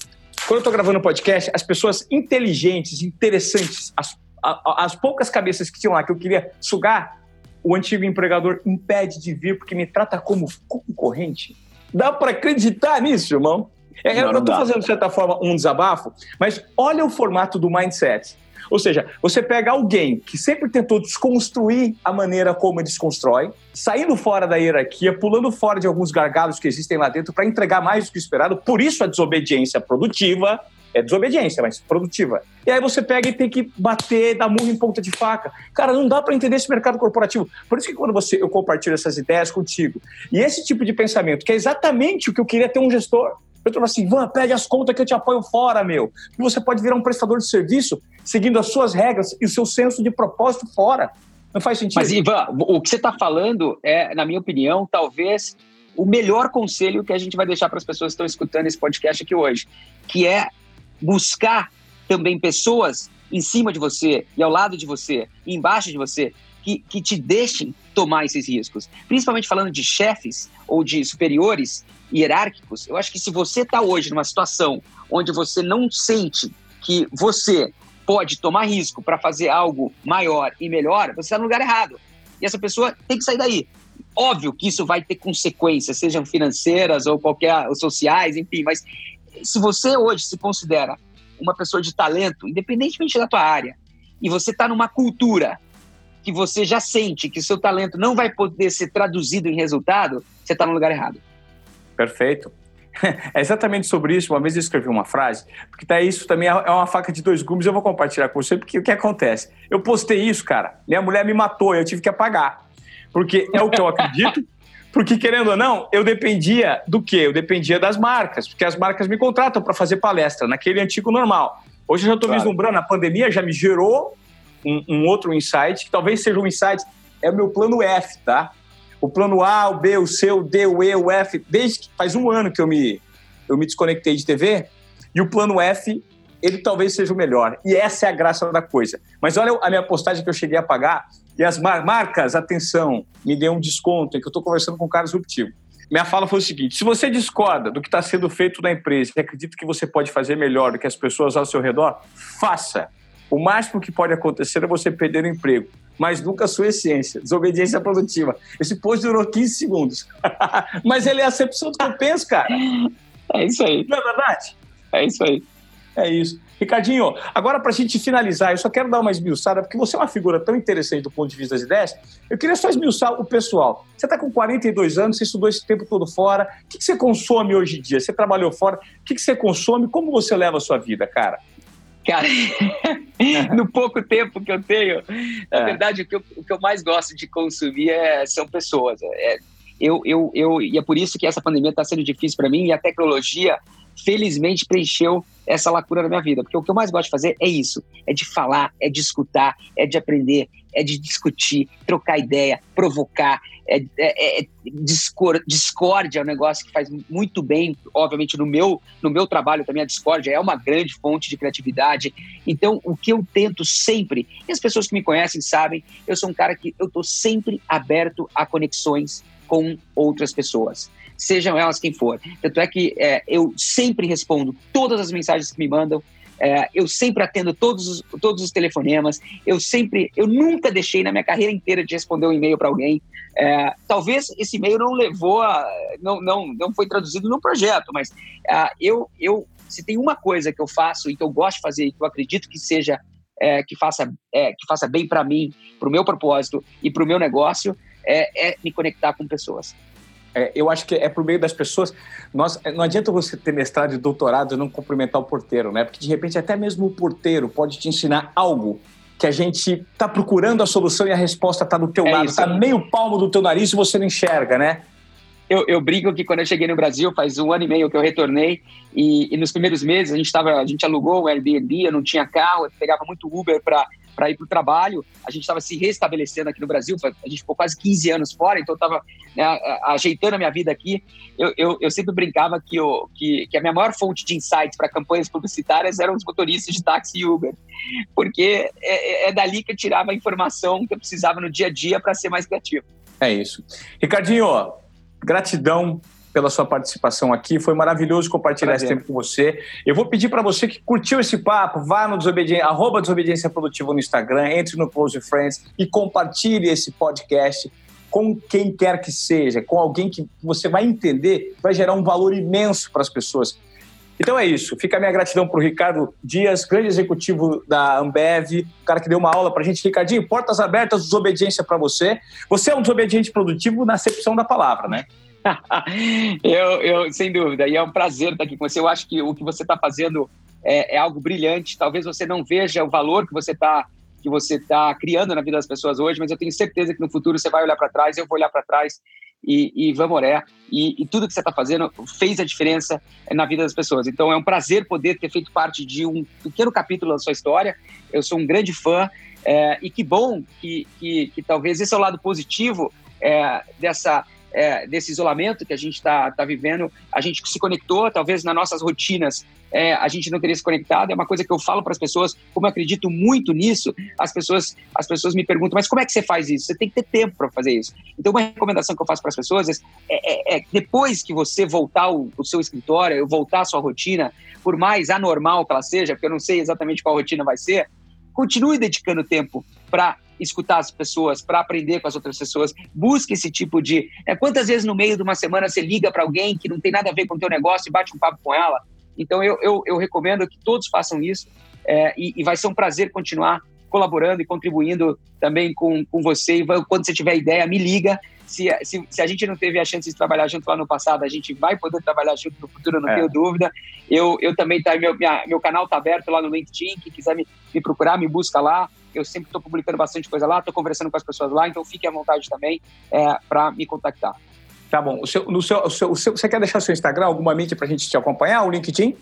A: Quando eu estou gravando o podcast, as pessoas inteligentes, interessantes, as, as poucas cabeças que tinham lá que eu queria sugar, o antigo empregador impede de vir porque me trata como concorrente. Dá para acreditar nisso, irmão? É, não, eu estou fazendo, de certa forma, um desabafo, mas olha o formato do mindset. Ou seja, você pega alguém que sempre tentou desconstruir a maneira como ele desconstrói, saindo fora da hierarquia, pulando fora de alguns gargalos que existem lá dentro para entregar mais do que esperado, por isso a desobediência produtiva, é desobediência, mas produtiva. E aí você pega e tem que bater, dar murro em ponta de faca. Cara, não dá para entender esse mercado corporativo. Por isso que quando você, eu compartilho essas ideias contigo, e esse tipo de pensamento, que é exatamente o que eu queria ter um gestor. Eu tô assim, Van, pede as contas que eu te apoio fora, meu. E você pode virar um prestador de serviço seguindo as suas regras e o seu senso de propósito fora. Não faz sentido.
B: Mas, Ivan, o que você está falando é, na minha opinião, talvez o melhor conselho que a gente vai deixar para as pessoas que estão escutando esse podcast aqui hoje, que é buscar também pessoas em cima de você e ao lado de você, e embaixo de você, que, que te deixem tomar esses riscos. Principalmente falando de chefes ou de superiores hierárquicos, eu acho que se você está hoje numa situação onde você não sente que você pode tomar risco para fazer algo maior e melhor, você está no lugar errado. E essa pessoa tem que sair daí. Óbvio que isso vai ter consequências, sejam financeiras ou qualquer, ou sociais, enfim, mas se você hoje se considera uma pessoa de talento, independentemente da tua área, e você está numa cultura que você já sente que seu talento não vai poder ser traduzido em resultado, você está no lugar errado.
A: Perfeito. É exatamente sobre isso. Uma vez eu escrevi uma frase, porque tá, isso também é, é uma faca de dois gumes. Eu vou compartilhar com você, porque o que acontece? Eu postei isso, cara. Minha mulher me matou, eu tive que apagar. Porque é o que eu acredito, porque, querendo ou não, eu dependia do quê? Eu dependia das marcas, porque as marcas me contratam para fazer palestra, naquele antigo normal. Hoje eu já estou claro. vislumbrando, a pandemia já me gerou um, um, outro insight, que talvez seja um insight, é o meu plano F, tá? O plano A, o B, o C, o D, o E, o F, desde que faz um ano que eu me, eu me desconectei de TV, e o plano F, ele talvez seja o melhor. E essa é a graça da coisa. Mas olha a minha postagem que eu cheguei a pagar, e as mar marcas, atenção, me dê um desconto, é que eu estou conversando com o cara disruptivo. Minha fala foi o seguinte: se você discorda do que está sendo feito na empresa e acredita que você pode fazer melhor do que as pessoas ao seu redor, faça. O máximo que pode acontecer é você perder o emprego, mas nunca a sua essência, desobediência produtiva. Esse post durou 15 segundos. mas ele é a acepção do que eu penso, cara.
B: É isso aí.
A: Não é verdade?
B: É isso aí.
A: É isso. Ricardinho, agora para a gente finalizar, eu só quero dar uma esmiuçada, porque você é uma figura tão interessante do ponto de vista das ideias, eu queria só esmiuçar o pessoal. Você está com 42 anos, você estudou esse tempo todo fora, o que, que você consome hoje em dia? Você trabalhou fora, o que, que você consome? Como você leva a sua vida, cara?
B: Cara, no pouco tempo que eu tenho, na é. verdade, o que, eu, o que eu mais gosto de consumir é, são pessoas. É, eu, eu, eu, e é por isso que essa pandemia está sendo difícil para mim e a tecnologia felizmente preencheu essa lacuna na minha vida. Porque o que eu mais gosto de fazer é isso: é de falar, é de escutar, é de aprender, é de discutir, trocar ideia, provocar. É, é, é discórdia é um negócio que faz muito bem, obviamente, no meu, no meu trabalho também. A discórdia é uma grande fonte de criatividade. Então, o que eu tento sempre, e as pessoas que me conhecem sabem, eu sou um cara que eu estou sempre aberto a conexões com outras pessoas sejam elas quem for. Tanto é que é, eu sempre respondo todas as mensagens que me mandam, é, eu sempre atendo todos os, todos os telefonemas, eu sempre, eu nunca deixei na minha carreira inteira de responder um e-mail para alguém. É, talvez esse e-mail não levou a, não, não, não foi traduzido no projeto, mas é, eu, eu, se tem uma coisa que eu faço e que eu gosto de fazer e que eu acredito que seja é, que faça é, que faça bem para mim, para o meu propósito e para o meu negócio, é, é me conectar com pessoas.
A: É, eu acho que é por meio das pessoas. Nós, não adianta você ter mestrado e doutorado e não cumprimentar o porteiro, né? Porque de repente até mesmo o porteiro pode te ensinar algo que a gente está procurando a solução e a resposta está do teu é lado, está meio palmo do teu nariz e você não enxerga, né?
B: Eu, eu brinco que quando eu cheguei no Brasil, faz um ano e meio que eu retornei, e, e nos primeiros meses a gente, tava, a gente alugou um Airbnb, eu não tinha carro, eu pegava muito Uber para para ir para o trabalho. A gente estava se restabelecendo aqui no Brasil, a gente ficou quase 15 anos fora, então eu estava né, ajeitando a minha vida aqui. Eu, eu, eu sempre brincava que, eu, que, que, a minha maior fonte de insights para campanhas publicitárias eram os motoristas de táxi e Uber, porque é, é, é dali que eu tirava a informação que eu precisava no dia a dia para ser mais criativo.
A: É isso. Ricardinho, gratidão pela sua participação aqui. Foi maravilhoso compartilhar Prazer. esse tempo com você. Eu vou pedir para você que curtiu esse papo, vá no Desobediência, arroba Desobediência Produtiva no Instagram, entre no Close Friends e compartilhe esse podcast com quem quer que seja, com alguém que você vai entender, vai gerar um valor imenso para as pessoas. Então é isso. Fica a minha gratidão para o Ricardo Dias, grande executivo da Ambev, o cara que deu uma aula para a gente. Ricardinho, portas abertas, desobediência para você. Você é um desobediente produtivo na acepção da palavra, né?
B: eu, eu, sem dúvida, e é um prazer estar aqui com você. Eu acho que o que você está fazendo é, é, algo brilhante. Talvez você não veja o valor que você está que você está criando na vida das pessoas hoje, mas eu tenho certeza que no futuro você vai olhar para trás, eu vou olhar para trás e, e vamos orar. E, e, tudo que você está fazendo fez a diferença na vida das pessoas. Então é um prazer poder ter feito parte de um pequeno capítulo da sua história. Eu sou um grande fã é, e que bom que, que, que, talvez esse é o lado positivo é, dessa é, desse isolamento que a gente está tá vivendo, a gente se conectou, talvez nas nossas rotinas é, a gente não teria se conectado. É uma coisa que eu falo para as pessoas, como eu acredito muito nisso, as pessoas, as pessoas me perguntam, mas como é que você faz isso? Você tem que ter tempo para fazer isso. Então, uma recomendação que eu faço para as pessoas é, é, é, depois que você voltar o, o seu escritório, voltar a sua rotina, por mais anormal que ela seja, porque eu não sei exatamente qual rotina vai ser, continue dedicando tempo para escutar as pessoas, para aprender com as outras pessoas. Busque esse tipo de. É, quantas vezes no meio de uma semana você liga para alguém que não tem nada a ver com o teu negócio e bate um papo com ela? Então eu, eu, eu recomendo que todos façam isso é, e, e, vai ser um prazer continuar colaborando e contribuindo também com, com você. E quando você tiver ideia, me liga. Se, se, se, a gente não teve a chance de trabalhar junto lá no passado, a gente vai poder trabalhar junto no futuro, não é. tenho dúvida. Eu, eu também, tá, meu, minha, meu canal está aberto lá no LinkedIn, quem quiser me, me procurar, me busca lá. Eu sempre estou publicando bastante coisa lá, estou conversando com as pessoas lá, então fique à vontade também é, para me contactar.
A: Tá bom. O seu, no seu, o seu, o seu, você quer deixar seu Instagram, alguma mídia para a gente te acompanhar? O LinkedIn?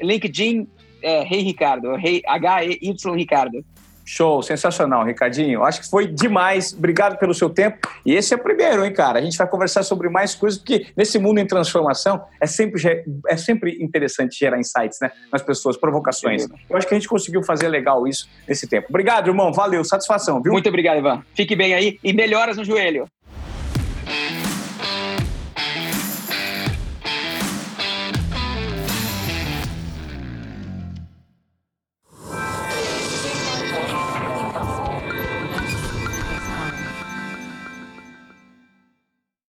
B: LinkedIn, é, Rei Ricardo, Rei, H-E-Y Ricardo.
A: Show, sensacional, Ricardinho. Acho que foi demais. Obrigado pelo seu tempo. E esse é o primeiro, hein, cara? A gente vai conversar sobre mais coisas, porque nesse mundo em transformação é sempre, é sempre interessante gerar insights, né? Nas pessoas, provocações. Eu acho que a gente conseguiu fazer legal isso nesse tempo. Obrigado, irmão. Valeu, satisfação, viu?
B: Muito obrigado, Ivan. Fique bem aí e melhoras no joelho.